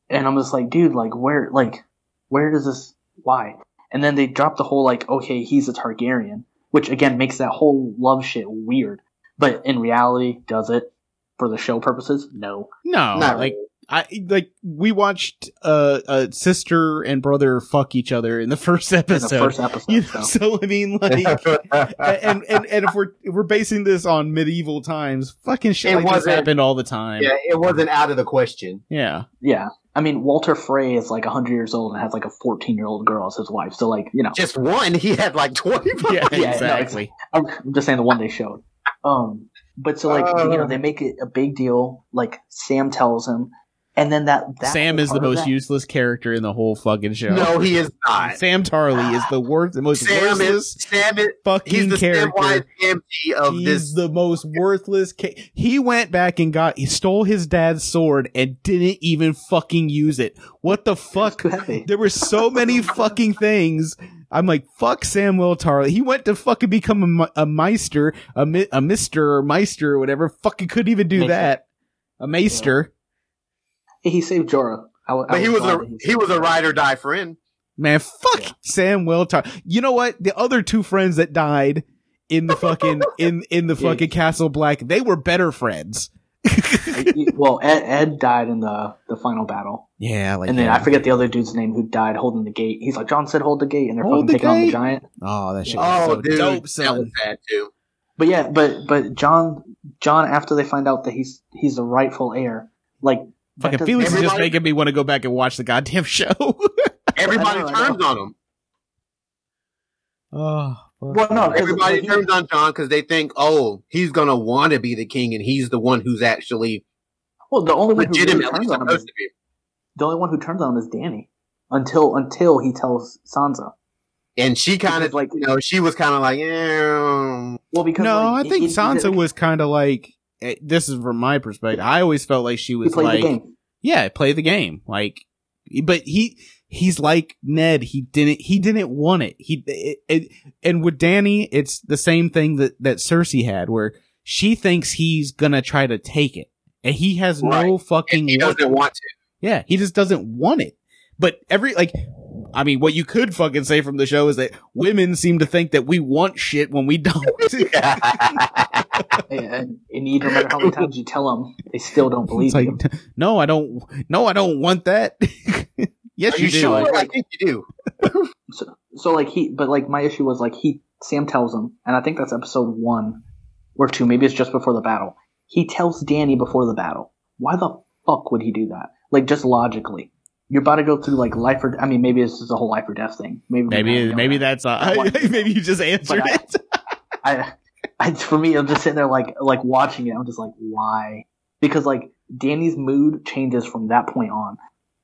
And I'm just like, dude, like, where, like, where does this, why? And then they drop the whole, like, okay, he's a Targaryen, which again makes that whole love shit weird. But in reality, does it for the show purposes? No. No, Not like I like we watched uh, a sister and brother fuck each other in the first In episode. the first episode. You know, so. so I mean, like, and and and if we're if we're basing this on medieval times, fucking shit It like this wasn't- happened all the time. yeah, it wasn't out of the question. yeah. Yeah. I mean, Walder Frey is like 100 years old and has like a 14 year old girl as his wife. So, like, you know, Just one, he had like twenty. Yeah, Yeah, exactly. I'm I'm just saying the one they showed. Um, but so like Uh. you know they make it a big deal. Like Sam tells him, and then that, that Sam is the most that- useless character in the whole fucking show. No, he is not. Sam Tarly is the worst, the most Sam worthless is Sam is fucking he's the character. Samwise of He's this. the most worthless. Ca- he went back and got. He stole his dad's sword and didn't even fucking use it. What the fuck? There were so many fucking things. I'm like, fuck Samuel Tarly. He went to fucking become a, a meister, a, mi- a mister or meister or whatever. Fucking couldn't even do Maester. that. A maester. He saved Jorah. I, w- I but he was a that he was a ride or die friend. Man, fuck Yeah. Samuel Tarly. You know what? The other two friends that died in the fucking in in the Yeah. fucking Castle Black, they were better friends. well, Ed, Ed died in the the final battle, yeah, like and then yeah. I forget the other dude's name who died holding the gate. He's like, Jon said, hold the gate, and they're Hold fucking the taking on the giant. Oh, that shit was Oh, so dude, dope, that son. was bad too. But yeah, but but Jon Jon after they find out that he's he's the rightful heir, like that Fucking Felix is just making me want to go back and watch the goddamn show. Everybody know, turns on him. oh, Well, no, Everybody like, he- turns on Jon because they think, oh, he's gonna want to be the king, and he's the one who's actually well, the only one who really turns on him is to be. the only one who turns on him is Dany until until he tells Sansa. And she kind of like- like, you know, she was kind of like, yeah. Um. Well, because no, like, I think he- he- Sansa was kind of like. Eh, This is from my perspective. I always felt like she was like, yeah, play the game. Like, but he he's like Ned. He didn't he didn't want it. He it, it, and with Dany, it's the same thing that that Cersei had, where she thinks he's gonna try to take it, and he has no fucking. And he doesn't want to. Yeah, he just doesn't want it. But every like I mean, what you could fucking say from the show is that women seem to think that we want shit when we don't. And, and you need no matter how many times you tell them, they still don't believe like, you. no, I don't. No, I don't want that. yes, Are you, you do. sure? Like- I think you do. So, so like he, but like my issue was like he Sam tells him, and I think that's episode one or two, maybe it's just before the battle. He tells Dany before the battle. Why the fuck would he do that? Like just logically, you're about to go through like life or I mean maybe this is a whole life or death thing. Maybe Maybe maybe that. that's uh, What? maybe you just answered But I- it. I, I for me, I'm just sitting there like like watching it. I'm just like, why? Because like Dany's mood changes from that point on.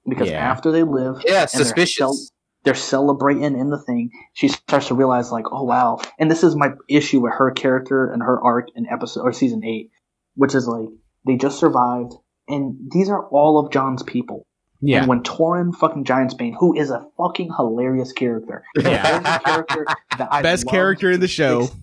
because Yeah. after they live, Yeah, and they're suspicious. cel- they're celebrating in the thing. She starts to realize, like, oh wow. And this is my issue with her character and her arc in episode or season eight, which is like they just survived, and these are all of Jon's people. Yeah. And when Tormund fucking Giantsbane, who is a fucking hilarious character, Yeah. character Best character in the show. Six,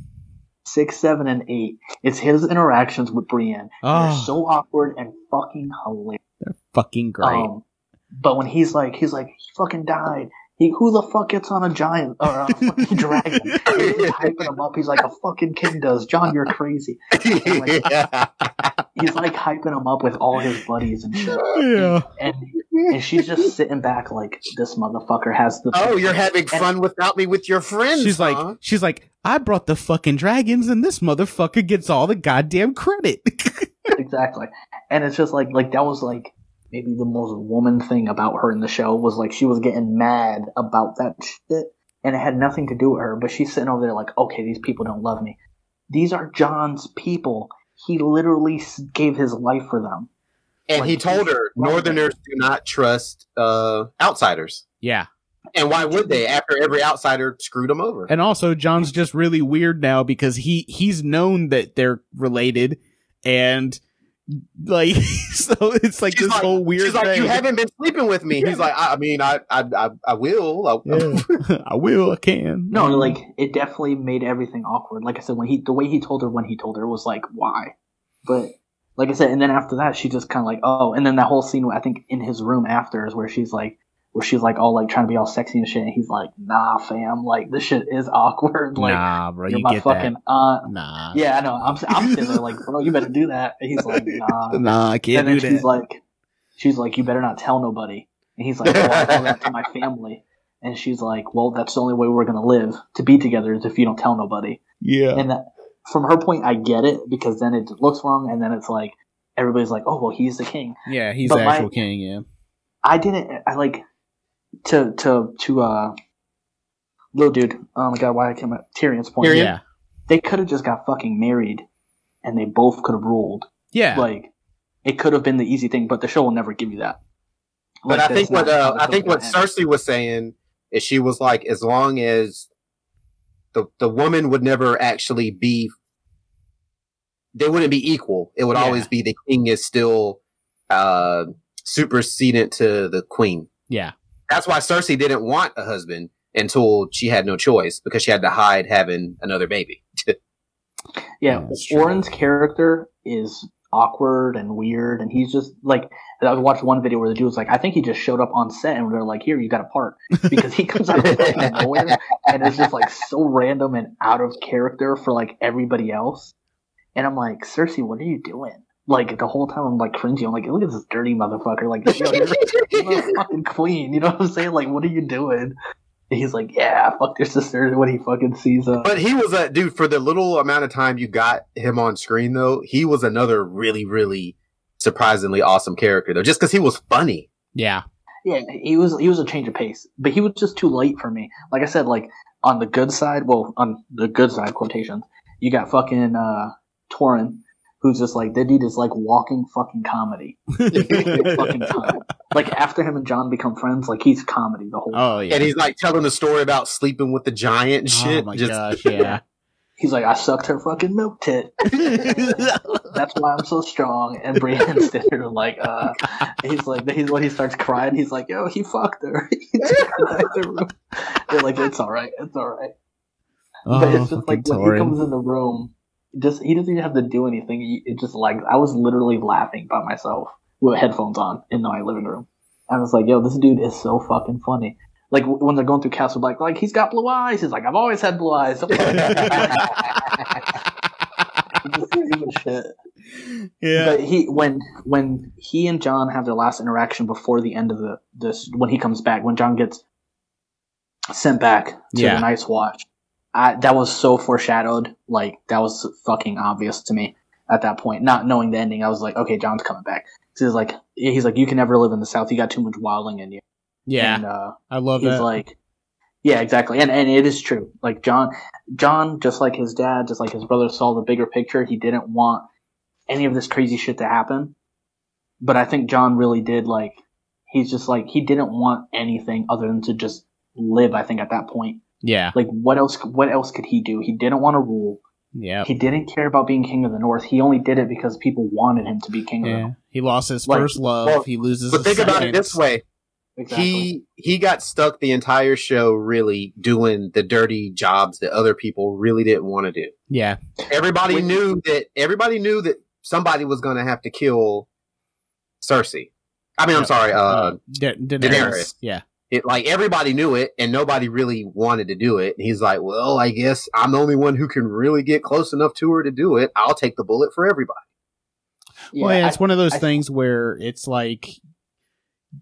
six, seven, and eight. It's his interactions with Brienne. They're Oh, so awkward and fucking hilarious. They're fucking great. Um, but when he's like, he's like, he fucking died. He, who the fuck gets on a giant or a fucking dragon? He's hyping him up. He's like, a fucking king does. Jon, you're crazy. yeah. He's like hyping him up with all his buddies and shit. yeah. And and she's just sitting back like, this motherfucker has the. Oh, you're having fun without me with your friends. She's like, she's like, I brought the fucking dragons, and this motherfucker gets all the goddamn credit. exactly. And it's just like like that was like maybe the most woman thing about her in the show was like she was getting mad about that shit and it had nothing to do with her, but she's sitting over there like, okay, these people don't love me. These are Jon's people. He literally gave his life for them. and he told her, Northerners do not trust uh, outsiders. yeah. And why would they? After every outsider screwed them over. And also, Jon's just really weird now because he he's known that they're related, and like so it's like She's this whole weird She's like, thing. you haven't been sleeping with me. He's like, I, I mean, I, I, I, I will. I, Yeah. I will. I can. No, like it definitely made everything awkward. Like I said, when he the way he told her when he told her was like, why? But like I said, and then after that, she just kind of like, oh, and then that whole scene, I think in his room after is where she's like, where she's like all like trying to be all sexy and shit, and he's like, nah, fam, like this shit is awkward. Like nah, bro, you're you my get fucking that. aunt. Nah. Yeah, I know. I'm I'm sitting there like, bro, you better do that. And he's like, nah. Nah, I can't and then do she's that. like, she's like, you better not tell nobody. And he's like, oh, I'll tell that to my family. And she's like, well, that's the only way we're gonna live to be together is if you don't tell nobody. yeah. And that, from her point, I get it because then it looks wrong, and then it's like everybody's like, oh, well, he's the king. Yeah, he's But the my- actual king, yeah. I didn't. I like to to to uh, little dude. Oh my god, why I came at Tyrion's point. Tyrion? Yeah. They could have just got fucking married, and they both could have ruled. Yeah. Like it could have been the easy thing, but the show will never give you that. But I think what uh, I think what gonna. Cersei was saying is she was like, as long as the the woman would never actually be, they wouldn't be equal. It would Yeah. always be the king is still uh, supersedent to the queen. yeah. That's why Cersei didn't want a husband until she had no choice because she had to hide having another baby. Yeah, Yeah. Euron's character is awkward and weird, and he's just like I watched one video where the dude was like, I think he just showed up on set, and they're like, "Here, you got a part," because he comes out of nowhere, and it's just like so random and out of character for like everybody else. And I'm like, Cersei, what are you doing? Like the whole time, I'm like cringing. I'm like, look at this dirty motherfucker. Like, yo, you're, you're the fucking queen. You know what I'm saying? Like, what are you doing? And he's like, yeah, fuck your sister. When he fucking sees uh, But he was a dude for the little amount of time you got him on screen though. He was another really, really surprisingly awesome character though, just because he was funny. Yeah. Yeah, he was he was a change of pace, but he was just too late for me. Like I said, like on the good side, well, on the good side quotations, you got fucking uh Tormund, who's just like that dude is like walking fucking comedy. fucking time. Like after him and John become friends, like he's comedy the whole. time. Oh yeah. And he's like telling the story about sleeping with the giant and shit. Oh my Just- gosh, yeah. He's like, I sucked her fucking milk tit. That's why I'm so strong. And Brienne's there, like, uh, he's like, he's when he starts crying, he's like, yo, he fucked her. he her out of the room. They're like, it's all right, it's all right. oh, but it's just like when he comes in the room, just he doesn't even have to do anything. He, it just like I was literally laughing by myself with headphones on in my living room. I was like, "Yo, this dude is so fucking funny." Like when they're going through Castle Black, like he's got blue eyes. He's like, "I've always had blue eyes." Shit. yeah. But he when when he and Jon have their last interaction before the end of the this when he comes back when Jon gets sent back to Yeah. the Night's Watch, I, that was so foreshadowed. Like that was fucking obvious to me at that point. Not knowing the ending, I was like, okay, Jon's coming back. So he's like, he's like, you can never live in the South. You got too much wildling in you. Yeah. And, uh, I love he's that. like yeah exactly and and it is true like jon jon just like his dad just like his brother saw the bigger picture he didn't want any of this crazy shit to happen but i think jon really did like he's just like he didn't want anything other than to just live. I think at that point, Yeah. like what else? What else could he do? He didn't want to rule. Yeah. He didn't care about being king of the north. He only did it because people wanted him to be king of the north. He lost his Like, first love. well, he loses. But his think about it this way: Exactly. he he got stuck the entire show really doing the dirty jobs that other people really didn't want to do. Yeah. Everybody When- knew that everybody knew that somebody was going to have to kill Cersei. I mean, I'm Yeah. sorry, uh, Da- Daenerys. Daenerys. Yeah. It like everybody knew it and nobody really wanted to do it. And he's like, "Well, I guess I'm the only one who can really get close enough to her to do it. I'll take the bullet for everybody." yeah, well, yeah, I- it's one of those I- things where it's like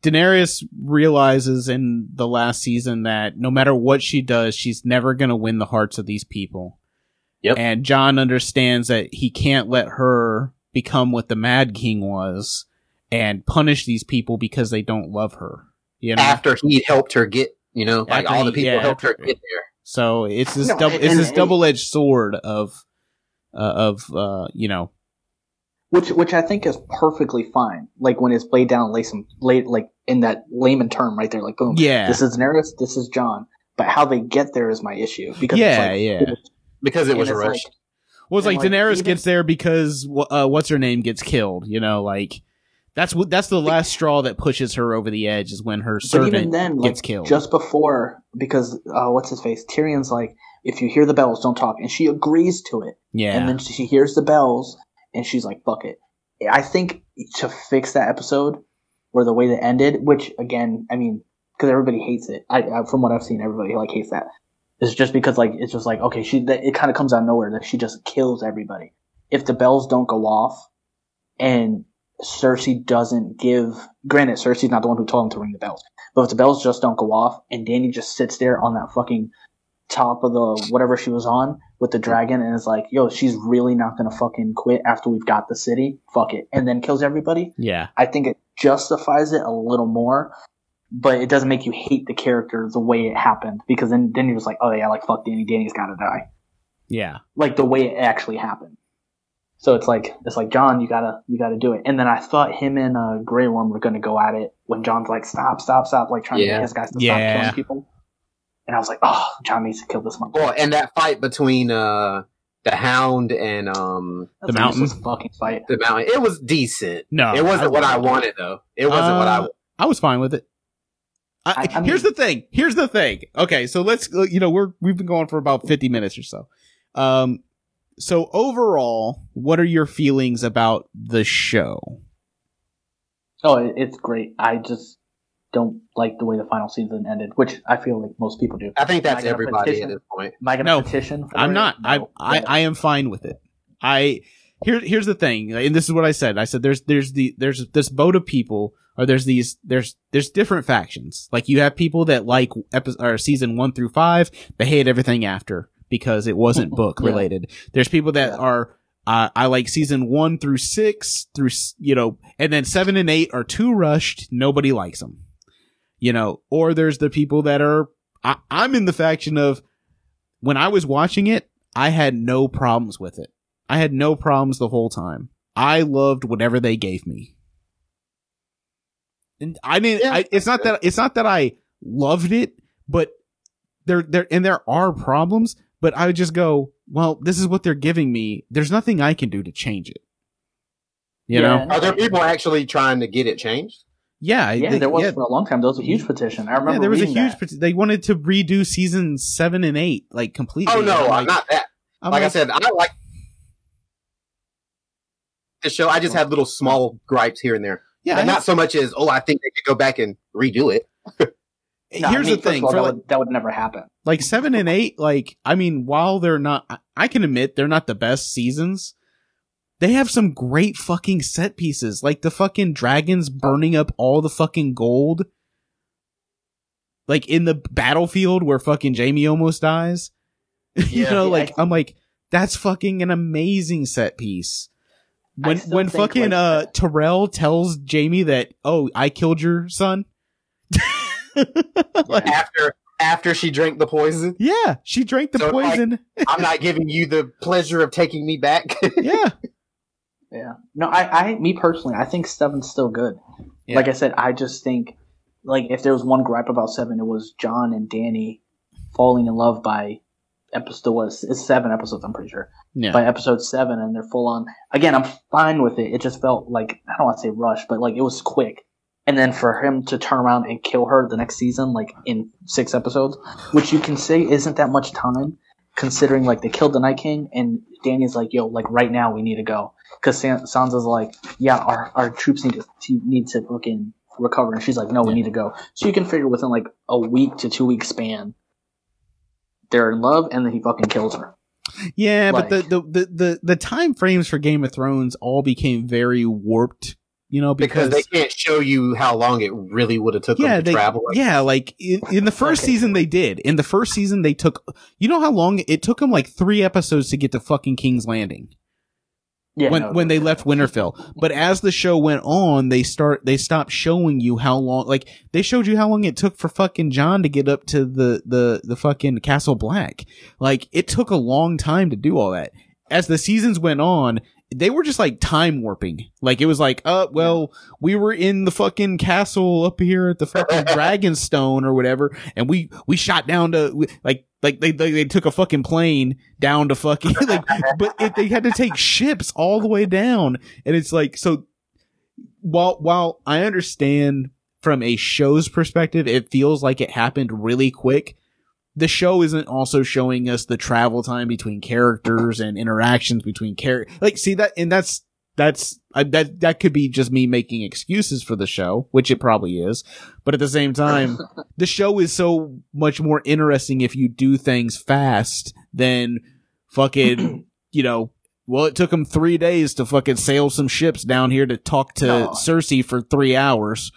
Daenerys realizes in the last season that no matter what she does, she's never going to win the hearts of these people. Yep. And Jon understands that he can't let her become what the Mad King was and punish these people because they don't love her. You know? After he helped her get, you know, like After all the he- people yeah, helped her get there. So it's this No, double, and- it's this double edged sword of, uh, of, uh, you know, which which I think is perfectly fine. Like when it's laid down, lay some lay like in that layman term right there, like boom. yeah, This is Daenerys. This is Jon. But how they get there is my issue because Yeah, it's like, yeah. Because it was it's like- rushed. Well, it's like, like, Daenerys even- gets there because uh, what's her name gets killed. You know, like that's what that's the last straw that pushes her over the edge is when her servant even then, like, gets killed. just before because uh, what's his face Tyrion's like, if you hear the bells, don't talk, and she agrees to it. yeah, And then she hears the bells, and she's like, "Fuck it." I think to fix that episode, or the way that ended, which again, I mean, because everybody hates it. I, I from what I've seen, everybody like hates that. It's just because like it's just like okay, she that, it kind of comes out of nowhere that she just kills everybody. If the bells don't go off, and Cersei doesn't give, granted, Cersei's not the one who told him to ring the bells, but if the bells just don't go off, and Dany just sits there on that fucking top of the whatever she was on with the dragon and is like, yo, she's really not gonna fucking quit after we've got the city. Fuck it. And then kills everybody. yeah, I think it justifies it a little more, but it doesn't make you hate the character the way it happened because then then you're just like, oh yeah, like fuck Dany, Dany's gotta die. yeah, Like the way it actually happened. So it's like it's like Jon, you gotta you gotta do it. And then I thought him and uh, Grey Worm were gonna go at it when Jon's like, stop, stop, stop, like trying to get his guys to Yeah. stop killing people. And I was like, oh, Jon needs to kill this motherfucker. Well, and that fight between uh the Hound and um That's The mountain? useless fucking fight. the Mountain, it was decent. no, it wasn't what I wanted though. It wasn't what I Uh, I was fine with it. I, I- I here's mean- the thing. Here's the thing. Okay, so let's uh, you know we're we've been going for about fifty minutes or so. Um, so overall, what are your feelings about the show? Oh, it's great. I just don't like the way the final season ended, which I feel like most people do. I think Am I that's gonna everybody petition? at this point. Am I going to No, petition? For I'm it? not. I I I am fine with it. I here here's the thing, and this is what I said. I said there's there's the there's this boat of people, or there's these there's there's different factions. Like you have people that like episode or season one through five, they hate everything after because it wasn't book Yeah. related. There's people that Yeah. are. Uh, I like season one through six through you know, and then seven and eight are too rushed. Nobody likes them, you know. Or there's the people that are. I, I'm in the faction of when I was watching it, I had no problems with it. I had no problems the whole time. I loved whatever they gave me. And I didn't Yeah, I, it's not that it's not that I loved it, but there there and there are problems, but I would just go, well, this is what they're giving me. There's nothing I can do to change it. You Yeah, know? Are there people actually trying to get it changed? Yeah, Yeah, they- there was yeah, for a long time. There was a huge petition. I remember. yeah, there was a huge that. peti- they wanted to redo season 7 and 8 like completely. Oh no, I'm uh, I'm not that. I'm like, I said, I like the show. I just had little small gripes here and there. yeah, But not so much as oh, I think they could go back and redo it. No, I here's mean, the thing all, for that, like, would, that would never happen. Like seven and eight like i mean while they're not I- can admit they're not the best seasons they have some great fucking set pieces. Like the fucking dragons burning up all the fucking gold. Like in the battlefield where fucking jaime almost dies. You Yeah. know Yeah, like I- i'm like that's fucking an amazing set piece. When when fucking like, uh Tyrell tells Jaime that oh I killed your son. Like, After after she drank the poison, yeah she drank the So, like- poison I'm not giving you the pleasure of taking me back. yeah Yeah. No, I, I, me personally, I think seven's still good. Yeah. Like I said, I just think like if there was one gripe about seven, it was Jon and Dany falling in love by episode was it's seven episodes. I'm pretty sure Yeah. by episode seven, and they're full on. Again, I'm fine with it. It just felt like I don't want to say rushed, but like it was quick. And then for him to turn around and kill her the next season, like in six episodes, which you can say isn't that much time, considering like they killed the Night King, and Dany's like, "Yo, like right now we need to go," because San- Sansa's like, "Yeah, our, our troops need to to- need to fucking recover," and she's like, "No, we need to go." So you can figure within like a week to two week span, they're in love, and then he fucking kills her. Yeah, but Like- the, the, the, the, the time frames for Game of Thrones all became very warped, you know, because because, they can't show you how long it really would have took yeah, them to they, travel. Like, yeah, like in, in the first Okay. season they did. In the first season they took, you know how long it took them like three episodes to get to fucking King's Landing Yeah, when no, when they left Winterfell. But as the show went on, they start they stopped showing you how long. Like they showed you how long it took for fucking Jon to get up to the the the fucking Castle Black. Like it took a long time to do all that. As the seasons went on, they were just like time warping. Like it was like, uh, well, we were in the fucking castle up here at the fucking Dragonstone or whatever, and we we shot down to we- like like they they, they took a fucking plane down to fucking like, but if they had to take ships all the way down, and it's like so. While while I understand from a show's perspective, it feels like it happened really quick the show isn't also showing us the travel time between characters and interactions between characters. Like, see that, and that's that's uh, that that could be just me making excuses for the show, which it probably is. But at the same time, the show is so much more interesting if you do things fast than fucking, you know. Well, it took them three days to fucking sail some ships down here to talk to No. Cersei for three hours.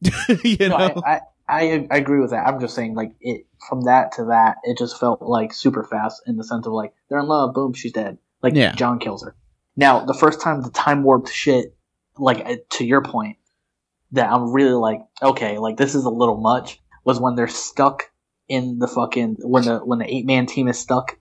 you No, know, I, I, I I agree with that. I'm just saying, like it from that to that, it just felt like super fast in the sense of like they're in love, boom, she's dead. Like Yeah. Jon kills her. Now, the first time the time warped shit, like uh, to your point, that I'm really like, okay, like this is a little much, was when they're stuck in the fucking when the when the eight man team is stuck.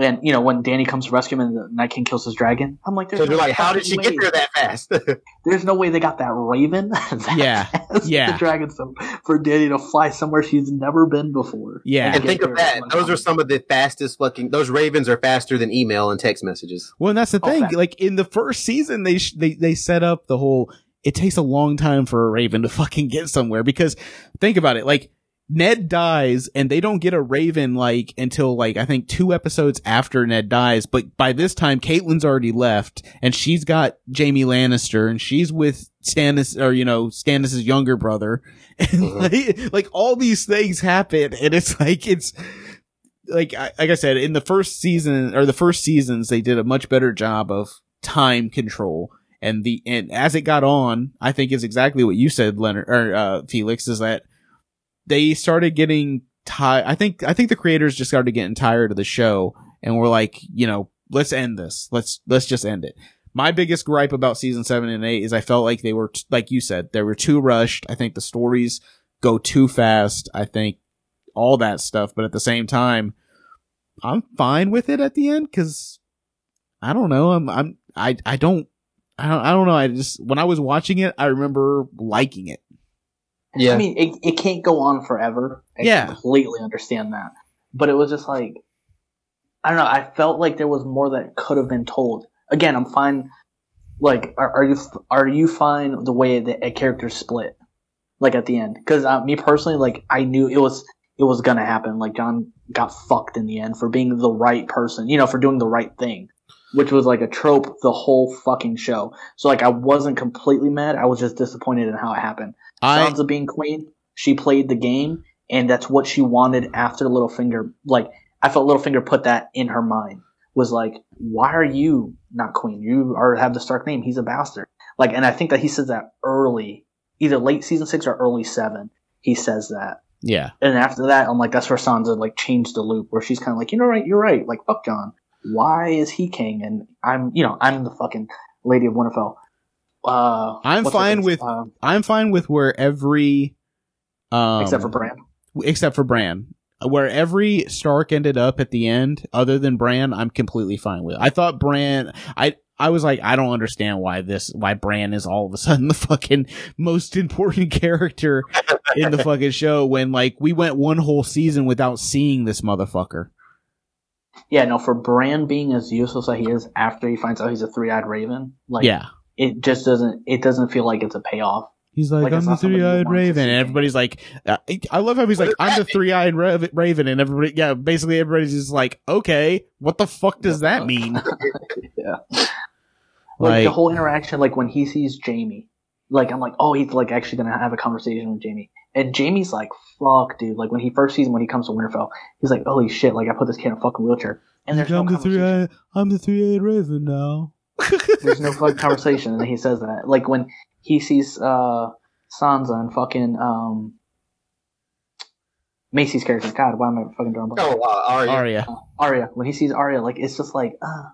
And you know when Dany comes to rescue him and the Night King kills his dragon, I'm like, there's So no you're like, how did she fucking get way. there that fast? There's no way they got that raven. that Yeah. fast, Yeah. The Dragonstone for Dany to fly somewhere she's never been before. Yeah. and get think of that. in one Those are some of the fastest fucking. Those ravens are faster than email and text messages. Well, and that's the Oh, thing. fact. Like in the first season, they sh- they they set up the whole. It takes a long time for a Raven to fucking get somewhere because think about it. Like Ned dies, and they don't get a Raven like until like I think two episodes after Ned dies. But by this time, Catelyn's already left, and she's got Jaime Lannister, and she's with Stannis, or you know Stannis' younger brother, and Mhm. like, like all these things happen, and it's like it's like I, like I said in the first season or the first seasons they did a much better job of time control and the and as it got on I think is exactly what you said Leonard or uh, Felix is that they started getting tired I think I think the creators just started getting tired of the show and were like you know let's end this let's let's just end it my biggest gripe about season 7 and 8 is I felt like they were t- like you said they were too rushed I think the stories go too fast I think all that stuff but at the same time I'm fine with it at the end because I don't know. I'm I'm I I don't I don't I don't know. I just when I was watching it, I remember liking it. Yeah. I mean, it, it can't go on forever. I Yeah. completely understand that. But it was just like, I don't know. I felt like there was more that could have been told. Again, I'm fine. Like, are, are you are you fine the way that a character split, like at the end? Because uh, me personally, like, I knew it was it was gonna happen. Like, Jon got fucked in the end for being the right person, you know, for doing the right thing, which was like a trope the whole fucking show. So like, I wasn't completely mad. I was just disappointed in how it happened. I Sansa being queen, she played the game, and that's what she wanted after Littlefinger. Like, I felt Littlefinger put that in her mind. Was like, why are you not queen? You are have the Stark name. He's a bastard. Like, and I think that he says that early, either late season six or early seven. He says that, yeah and after that, I'm like, that's where Sansa like changed the loop, where she's kind of like, you know, right, you're right. Like, fuck Jon. Why is he king? And I'm, you know, I'm the fucking Lady of Winterfell. Uh, I'm fine with- Um, I'm fine with where every um except for Bran. except for Bran. Where every Stark ended up at the end, other than Bran, I'm completely fine with. I thought Bran, I I was like, I don't understand why this, why Bran is all of a sudden the fucking most important character in the fucking show when like we went one whole season without seeing this motherfucker. Yeah, no, for Bran being as useless as he is after he finds out he's a three eyed raven, like yeah. It just doesn't it doesn't feel like it's a payoff. He's like, Like, I'm the not somebody you three eyed raven. And everybody's like, uh, I love how he's like, What does I'm the three eyed ra- raven. And everybody, yeah, basically everybody's just like, okay, what the fuck does that mean? yeah. Like, Like, the whole interaction, like when he sees Jaime, like I'm like, oh, he's like actually gonna have a conversation with Jaime, and Jaime's like, fuck, dude. Like when he first sees him when he comes to Winterfell, he's like, holy shit, like I put this kid in a fucking wheelchair, and there's no I'm the three eyed, I'm the three eyed raven now. There's no fucking conversation, and he says that. Like when he sees uh Sansa and fucking um Maisie's character. God, why am I fucking drawing blank? Oh, uh, Arya. Arya. Arya, when he sees Arya, like it's just like, uh,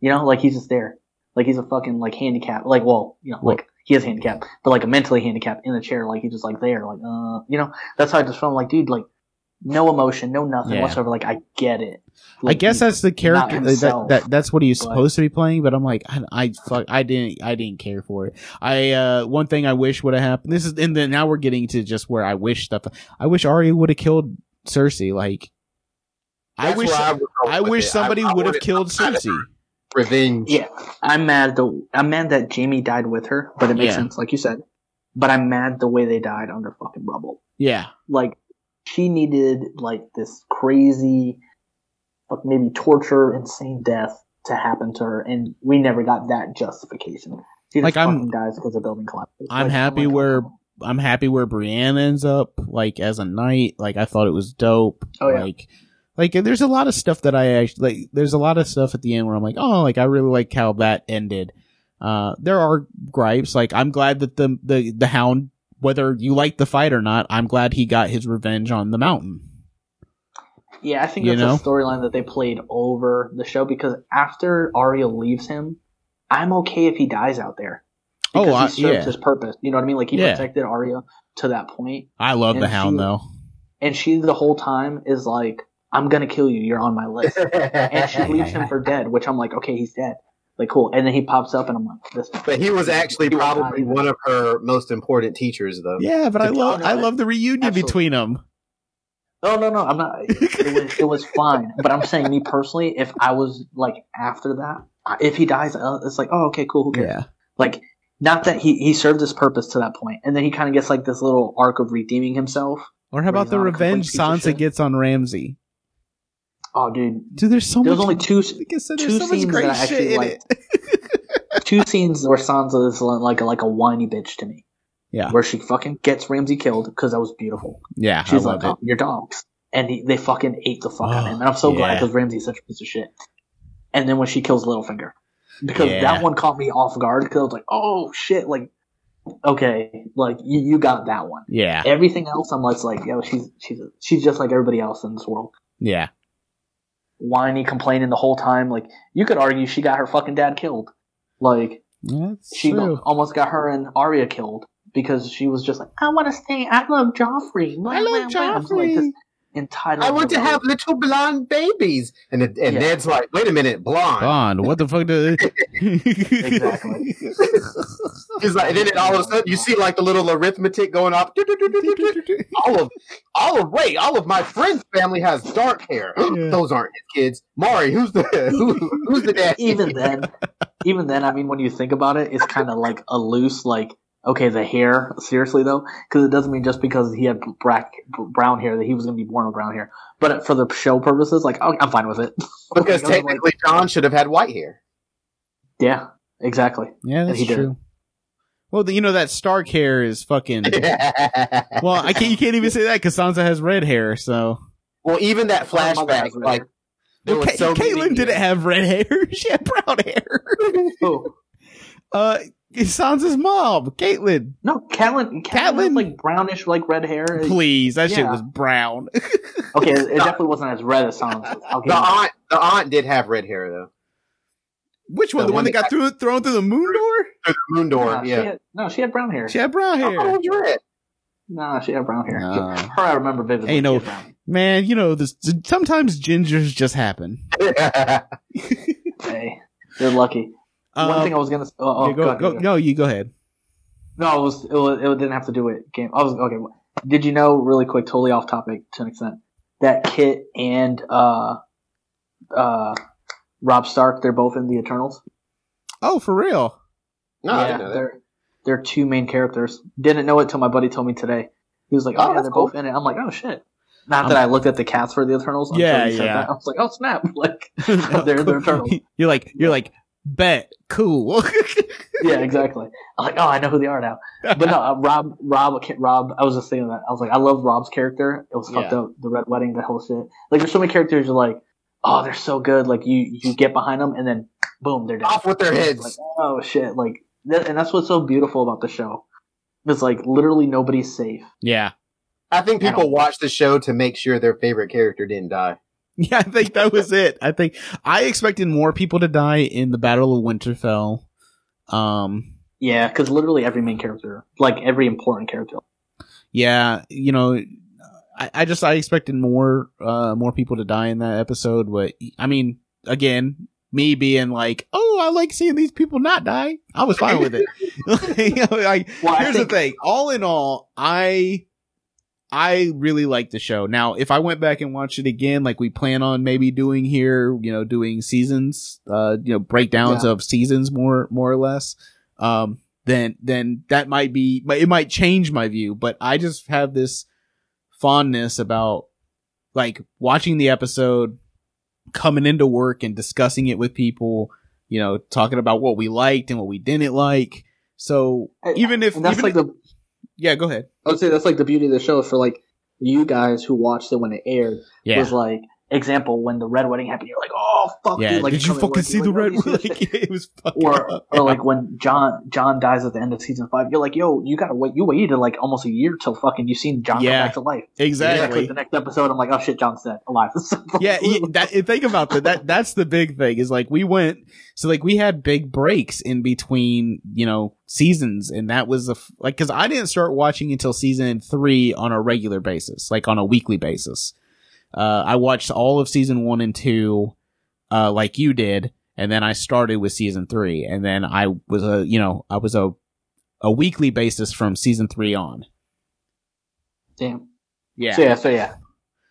you know, like he's just there, like he's a fucking like handicap, like well, you know, Well- like he is handicapped, but like a mentally handicapped in the chair, like he's just like there, like uh, you know, that's how I just felt like, dude, like no emotion, no nothing Yeah. whatsoever. Like I get it. I guess he- that's the character himself, that that's what he's but- supposed to be playing, but I'm like, I, I fuck, I didn't, I didn't care for it. I uh, one thing I wish would have happened. This is, and then now we're getting to just where I wish stuff. I wish Arya would have killed Cersei. Like, I wish, where I, would go with wish it. somebody would have killed some kind of Cersei. Revenge. Yeah, I'm mad. The I'm mad that Jaime died with her, but it makes Yeah. sense, like you said. But I'm mad the way they died under fucking rubble. Yeah, like she needed like this crazy like maybe torture insane death to happen to her and we never got that justification she Like, I'm- dies because the building collapses I'm Like, happy like, where oh, I'm happy where Brienne ends up, like as a knight. Like I thought it was dope. Oh, yeah. Like, like there's a lot of stuff that I actually like. There's a lot of stuff at the end where I'm like, oh, like I really like how that ended. Uh, there are gripes. Like I'm glad that the the the Hound, whether you like the fight or not, I'm glad he got his revenge on the Mountain. yeah i think You it's know? a storyline that they played over the show because after Arya leaves him i'm okay if he dies out there Oh, because I- he served yeah. his purpose you know what i mean like he Yeah. protected Arya to that point I love the Hound she- though. and she the whole time is like i'm gonna kill you you're on my list and she leaves him for dead, which I'm like, okay, he's dead. Like, cool. And then he pops up, and I'm like, this. But he was actually He probably even- one of her most important teachers, though. Yeah, but I love I love the reunion absolutely. between them. No, no, no. I'm not. It was, it was fine. But I'm saying, me personally, if I was like after that, if he dies, uh, it's like, oh, okay, cool. Who cares? Yeah, Like, not that he he served his purpose to that point, and then he kind of gets like this little arc of redeeming himself. or how about the not a complete revenge Sansa gets on Ramsay? Oh, dude, Dude, there's so there much. only two like I said, two so scenes great that I actually it. two scenes where Sansa is like a, like a whiny bitch to me. Yeah. Where she fucking gets Ramsay killed because that was beautiful. yeah, She's like, oh, you're dogs. And he, they fucking ate the fuck out of Oh, him. And I'm so glad because Ramsay's such a piece of shit. And then when she kills Littlefinger. Because Yeah. that one caught me off guard because I was like, oh shit, like, okay, like, you, you got that one. Yeah, Everything else, I'm like, like, yo, she's, she's, she's just like everybody else in this world. yeah, Whiny, complaining the whole time. Like, you could argue she got her fucking dad killed. Like, That's she true. almost got her and Arya killed because she was just like, I want to stay. I love Joffrey. I love blah, blah." I'm just like, this Joffrey. Entitled. I want to have little blonde babies. And, it, and Yeah. Ned's like, wait a minute, blonde. blonde. what the fuck do Exactly. He's like, and then it, all of a sudden you see like the little arithmetic going off. all of, all of, wait, all of my friend's family has dark hair. Yeah. Those aren't his kids. Mari, who's the who, who's the dad? even then, even then, I mean, when you think about it, it's kind of like a loose, like, okay, the hair, seriously though, because it doesn't mean just because he had black, brown hair that he was going to be born with brown hair. But for the show purposes, like, oh, I'm fine with it. Because Like, I was like, technically Jon should have had white hair. yeah, exactly. Yeah, that's he did. true. Well, the- you know that Stark hair is fucking. Well, I can't. You can't even say that because Sansa has red hair. So well, even that flashback, has like hair. there Well, was Ca- so Catelyn didn't have red hair. She had brown hair. Oh, Uh, Sansa's mom, Catelyn. no, Catelyn, Catelyn, Catelyn- like brownish, like red hair. Please, that shit was brown. Okay, it, it definitely wasn't as red as Sansa's. I'll The aunt, the aunt did have red hair though. Which one? The The, one one that got that- through, thrown through the moon door? Through the moon door, Nah, she yeah. had, no, she had brown hair. She had brown Oh, hair. it was red. Nah, she had brown hair. No. Her, I remember vividly. Ain't no- She had brown. Man, you know this. Sometimes gingers just happen. Hey, you're lucky. One Um, thing I was gonna. Oh, oh, yeah, go, go, ahead, go, go. no, you go ahead. No, it was, it was. It didn't have to do with game. I was okay. Did you know, really quick, totally off topic to an extent, that Kit and uh, uh, Robb Stark, they're both in the Eternals. Oh, for real? No, I yeah, didn't know they're they're two main characters. Didn't know it till my buddy told me today. He was like, "Oh, Oh, yeah, they're cool. both in it." I'm like, "Oh shit!" Not that I looked at the cast for the Eternals. Until Yeah, he said yeah. That. I was like, "Oh snap!" Like they're the Eternals. You're like, you're like, bet, cool. yeah, exactly. I'm like, "Oh, I know who they are now." But no, uh, Robb, Robb, Robb. I was just saying that. I was like, I love Robb's character. It was fucked Yeah. up. The Red Wedding, the whole shit. Like, there's so many characters. You're like, oh, they're so good. Like, you you get behind them, and then boom, they're dead. Off with their heads. Like, oh shit! Like, that, and that's what's so beautiful about the show. It's like literally nobody's safe. yeah. I think people don't- watch the show to make sure their favorite character didn't die. Yeah, I think that was it. I think I expected more people to die in the Battle of Winterfell. Um, Yeah, because literally every main character, like every important character. yeah, you know, I, I just I expected more uh more people to die in that episode, but I mean, again, me being like, oh, I like seeing these people not die. I was fine with it. like, Well, here's think- the thing. All in all, I I really like the show. Now, if I went back and watched it again, like we plan on maybe doing here, you know, doing seasons, uh, you know, breakdowns of seasons more more or less, um, then then that might be but it might change my view. But I just have this fondness about like watching the episode, coming into work and discussing it with people, you know, talking about what we liked and what we didn't like. So even if And that's even like the. Yeah, go ahead. I would say that's like the beauty of the show for like you guys who watched it when it aired. Yeah. Was like example when the red wedding happened. You're like, oh fuck, Yeah, dude! Like, did you fucking see the red? "Oh, you see this Like, it was fucking. or or like when Jon Jon dies at the end of season five, you're like, yo, you gotta wait. You waited like almost a year till fucking you seen Jon Yeah. come back to life. Yeah, exactly. the next episode, I'm like, oh shit, Jon's dead, alive. yeah, yeah, that, think about that. That that's the big thing is like we went so like we had big breaks in between you know seasons, and that was a f- like because I didn't start watching until season three on a regular basis, like on a weekly basis. Uh, I watched all of season one and two, uh, like you did, and then I started with season three, and then I was a you know I was a a weekly basis from season three on. Damn. Yeah. So yeah, so yeah,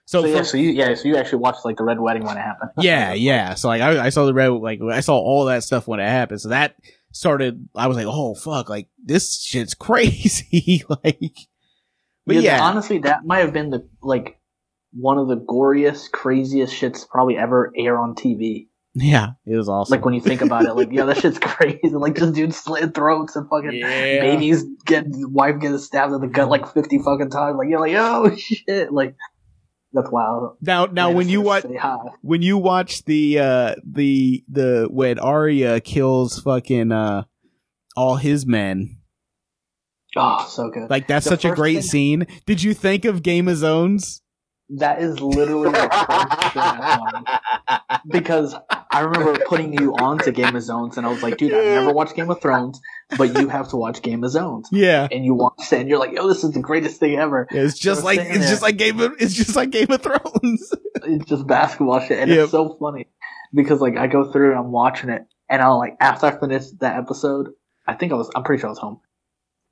So, so, yeah, for- so you yeah, so you actually watched like the red wedding when it happened. yeah, yeah. So like I, I saw the red, like I saw all that stuff when it happened. So that started. I was like, oh fuck, like this shit's crazy. like, but Because yeah, honestly, that might have been the like one of the goriest, craziest shits probably ever air on TV. yeah, it was awesome. Like when you think about it, like yeah, that shit's crazy. Like just dude slit throats and fucking yeah, babies get wife gets stabbed in the gut like fifty fucking times. Like you're like oh shit, like that's wild. Now, now when you watch when you watch the uh the the when Arya kills fucking uh all his men, oh so good. like that's The such a great thing- scene. Did you think of Game of Zones? That is literally the first thing I thought because I remember putting you on to Game of Zones, and I was like, dude, I've never watched Game of Thrones, but you have to watch Game of Zones. Yeah. And you watch it, and you're like, yo, this is the greatest thing ever. It's just was like it's just like Game of it's just like Game of Thrones. It's just basketball shit, and Yep. it's so funny because like I go through and I'm watching it, and I'll like after I finished that episode, I think I was, I'm pretty sure I was home.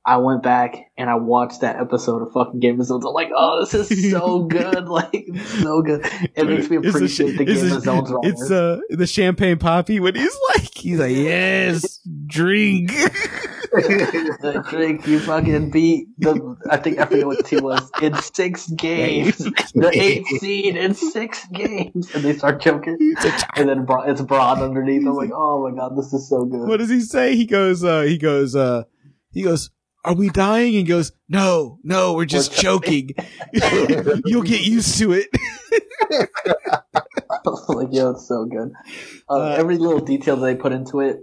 I went back and I watched that episode of fucking Game of Zones. I'm like, oh, this is so good, like so good. It makes me appreciate sh- the Game of Zones. It's uh the champagne poppy when he's like he's like yes drink. the drink you fucking beat the I think I forget what the team was in six games. the eighth seed in six games, and they start choking, and then it's broad underneath. I'm like, oh my god, this is so good. what does he say? He goes uh he goes uh he goes are we dying? And he goes no no we're just We're choking. You'll get used to it. like, yo, it's so good. Uh, Uh, every little detail that they put into it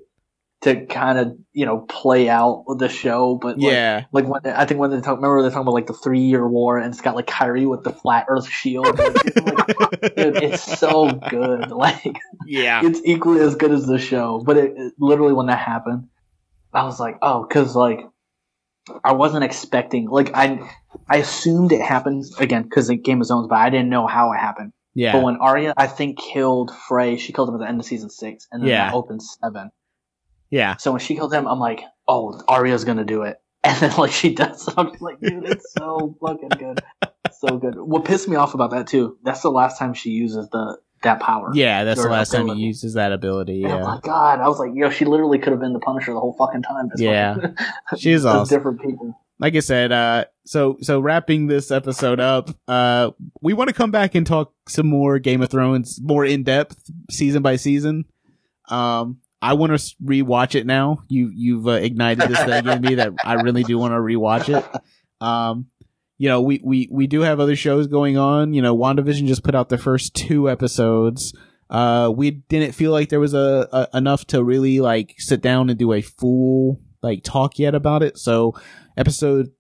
to kind of you know play out the show, but like, yeah Like when I think when they talk, remember they're talking about like the three year war, and it's got like Kyrie with the flat Earth shield. Like, dude, it's so good. Like yeah it's equally as good as the show. But it, it- literally when that happened, I was like, oh, because like I wasn't expecting. Like I I assumed it happened again because the Game of Zones, but I didn't know how it happened. yeah But when Arya, I think killed Frey, she killed him at the end of season six, and then Yeah. opens seven. Yeah. So when she killed him, I'm like, oh, Arya's gonna do it. And then like she does, I'm just like, dude, it's so fucking good, so good. What pissed me off about that too? That's the last time she uses the that power. Yeah, that's the last time he uses that ability. Oh Yeah. my god, I was like, yo, she literally could have been the Punisher the whole fucking time. It's Yeah. fucking- She is Those awesome. different people. like I said, uh, so so wrapping this episode up, uh, we want to come back and talk some more Game of Thrones, more in depth, season by season. Um, I want to rewatch it now. You you've uh, ignited this thing in me that I really do want to rewatch it. Um, you know, we we we do have other shows going on. You know, WandaVision just put out the first two episodes. Uh, we didn't feel like there was a, a enough to really like sit down and do a full like talk yet about it. So episode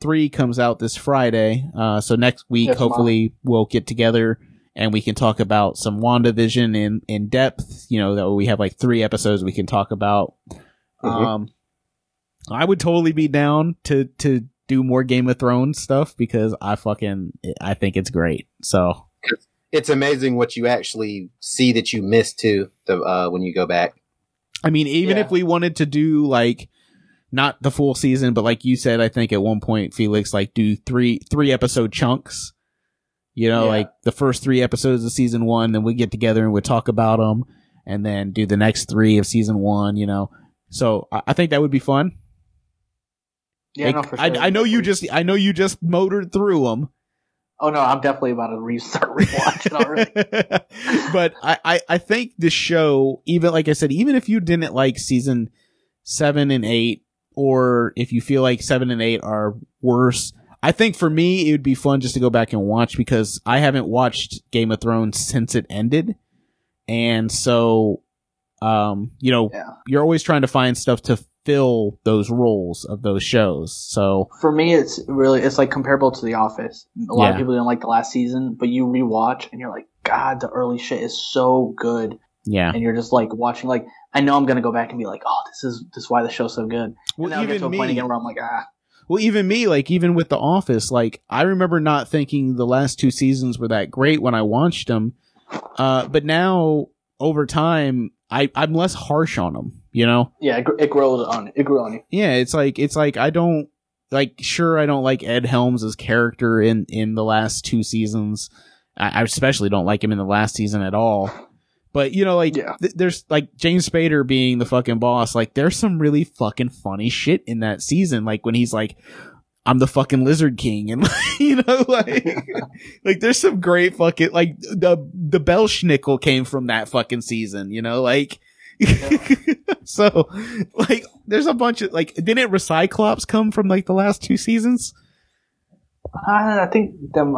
three comes out this Friday. Uh, so next week, hopefully, we'll get together and we can talk about some WandaVision in in depth. You know that we have like three episodes we can talk about. Mhm. Um, I would totally be down to to do more Game of Thrones stuff because I fucking I think it's great. So It's amazing what you actually see that you missed too. The uh, when you go back. I mean, even Yeah. if we wanted to do like not the full season, but like you said, I think at one point Felix like do three three episode chunks. You know, Yeah. like the first three episodes of season one, then we get together and we talk about them, and then do the next three of season one. You know, so I, I think that would be fun. Yeah, Like, no, for I, sure. I know you just I know you just motored through them. Oh no, I'm definitely about to restart rewatching already. but I, I, I think the show, even like I said, even if you didn't like season seven and eight, or if you feel like seven and eight are worse, I think for me it would be fun just to go back and watch because I haven't watched Game of Thrones since it ended, and so, um, you know, Yeah. you're always trying to find stuff to fill those roles of those shows. So For me, it's really it's like comparable to The Office. A lot Yeah. of people didn't like the last season, but you rewatch and you're like, God, the early shit is so good, yeah, and you're just like watching. Like, I know I'm gonna go back and be like, oh, this is this is why the show's so good. And well, then I'll get to a point again where I'm like, ah, Well, even me, like even with The Office, like I remember not thinking the last two seasons were that great when I watched them, uh, but now over time, I I'm less harsh on them. You know, yeah, it, it grows on it grew on you. yeah, it's like it's like I don't like sure I don't like Ed Helms' character in in the last two seasons. I, I especially don't like him in the last season at all. But you know, like Yeah. th- there's like James Spader being the fucking boss. Like there's some really fucking funny shit in that season. Like when he's like, "I'm the fucking Lizard King," and you know, like like there's some great fucking like the the Belsnickel came from that fucking season. You know, like. so, like, there's a bunch of like, didn't Recyclops come from like the last two seasons? I, I think them.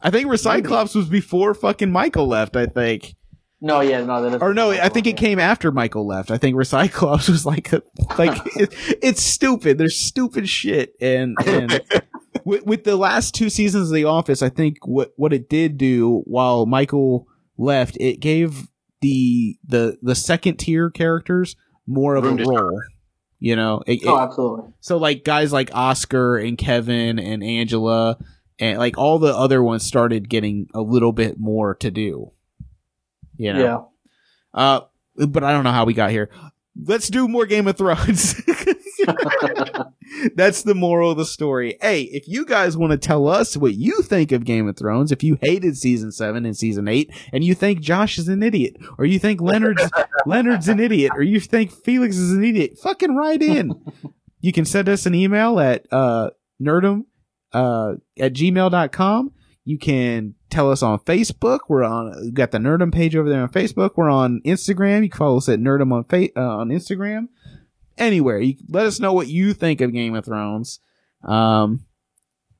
I think Recyclops was before fucking Michael left. I think, No, yeah, no, that is. or no, I think it came after Michael left. I think Recyclops was like, a, like it, it's stupid. There's stupid shit, and and with, with the last two seasons of The Office, I think what what it did do while Michael left, it gave the the the second tier characters more of Room a to role. You know, It- Oh, it- absolutely. so like guys like Oscar and Kevin and Angela and like all the other ones started getting a little bit more to do. You know. Yeah. Uh but I don't know how we got here. Let's do more Game of Thrones. That's the moral of the story. Hey, if you guys want to tell us what you think of Game of Thrones, if you hated season seven and season eight, and you think Josh is an idiot, or you think Leonard's Leonard's an idiot, or you think Felix is an idiot, fucking write in. You can send us an email at uh nerdum uh at gmail.com. You can tell us on Facebook. We're on we got the Nerdum page over there on Facebook. We're on Instagram. You can follow us at Nerdum on fa- uh, on Instagram. Anywhere. You let us know what you think of Game of Thrones. Um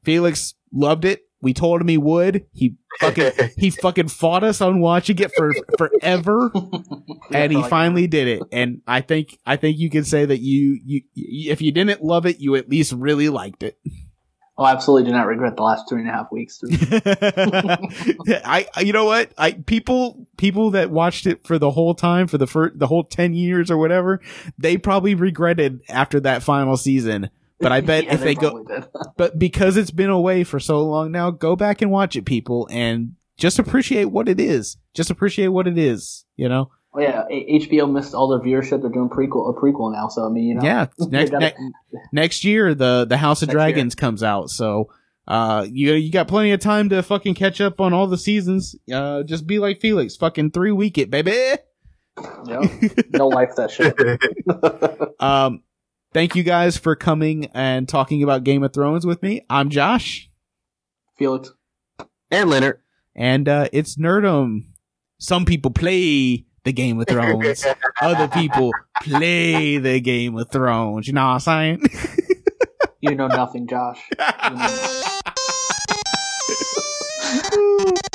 Felix loved it. We told him he would. He fucking he fucking fought us on watching it for forever and he finally did it and i think i think you can say that you you if you didn't love it you at least really liked it Oh, absolutely do not regret the last three and a half weeks. I, you know what? I people people that watched it for the whole time for the first the whole 10 years or whatever, they probably regretted after that final season. But I bet Yeah, if they go but because it's been away for so long now, go back and watch it people and just appreciate what it is. Just appreciate what it is, you know? Oh yeah, A- HBO missed all their viewership. They're doing prequel a prequel now, so I mean, you know, Yeah, next gotta- ne- next year the the House of Next year. Dragons comes out, so uh you you got plenty of time to fucking catch up on all the seasons. Uh just be like Felix, fucking three week it, baby. Yep. no life that shit. Um thank you guys for coming and talking about Game of Thrones with me. I'm Josh Felix. and Leonard. and uh it's Nerdum. Some people play the Game of Thrones. Other people play the Game of Thrones. You know what I'm saying? You know nothing, Josh. You know nothing.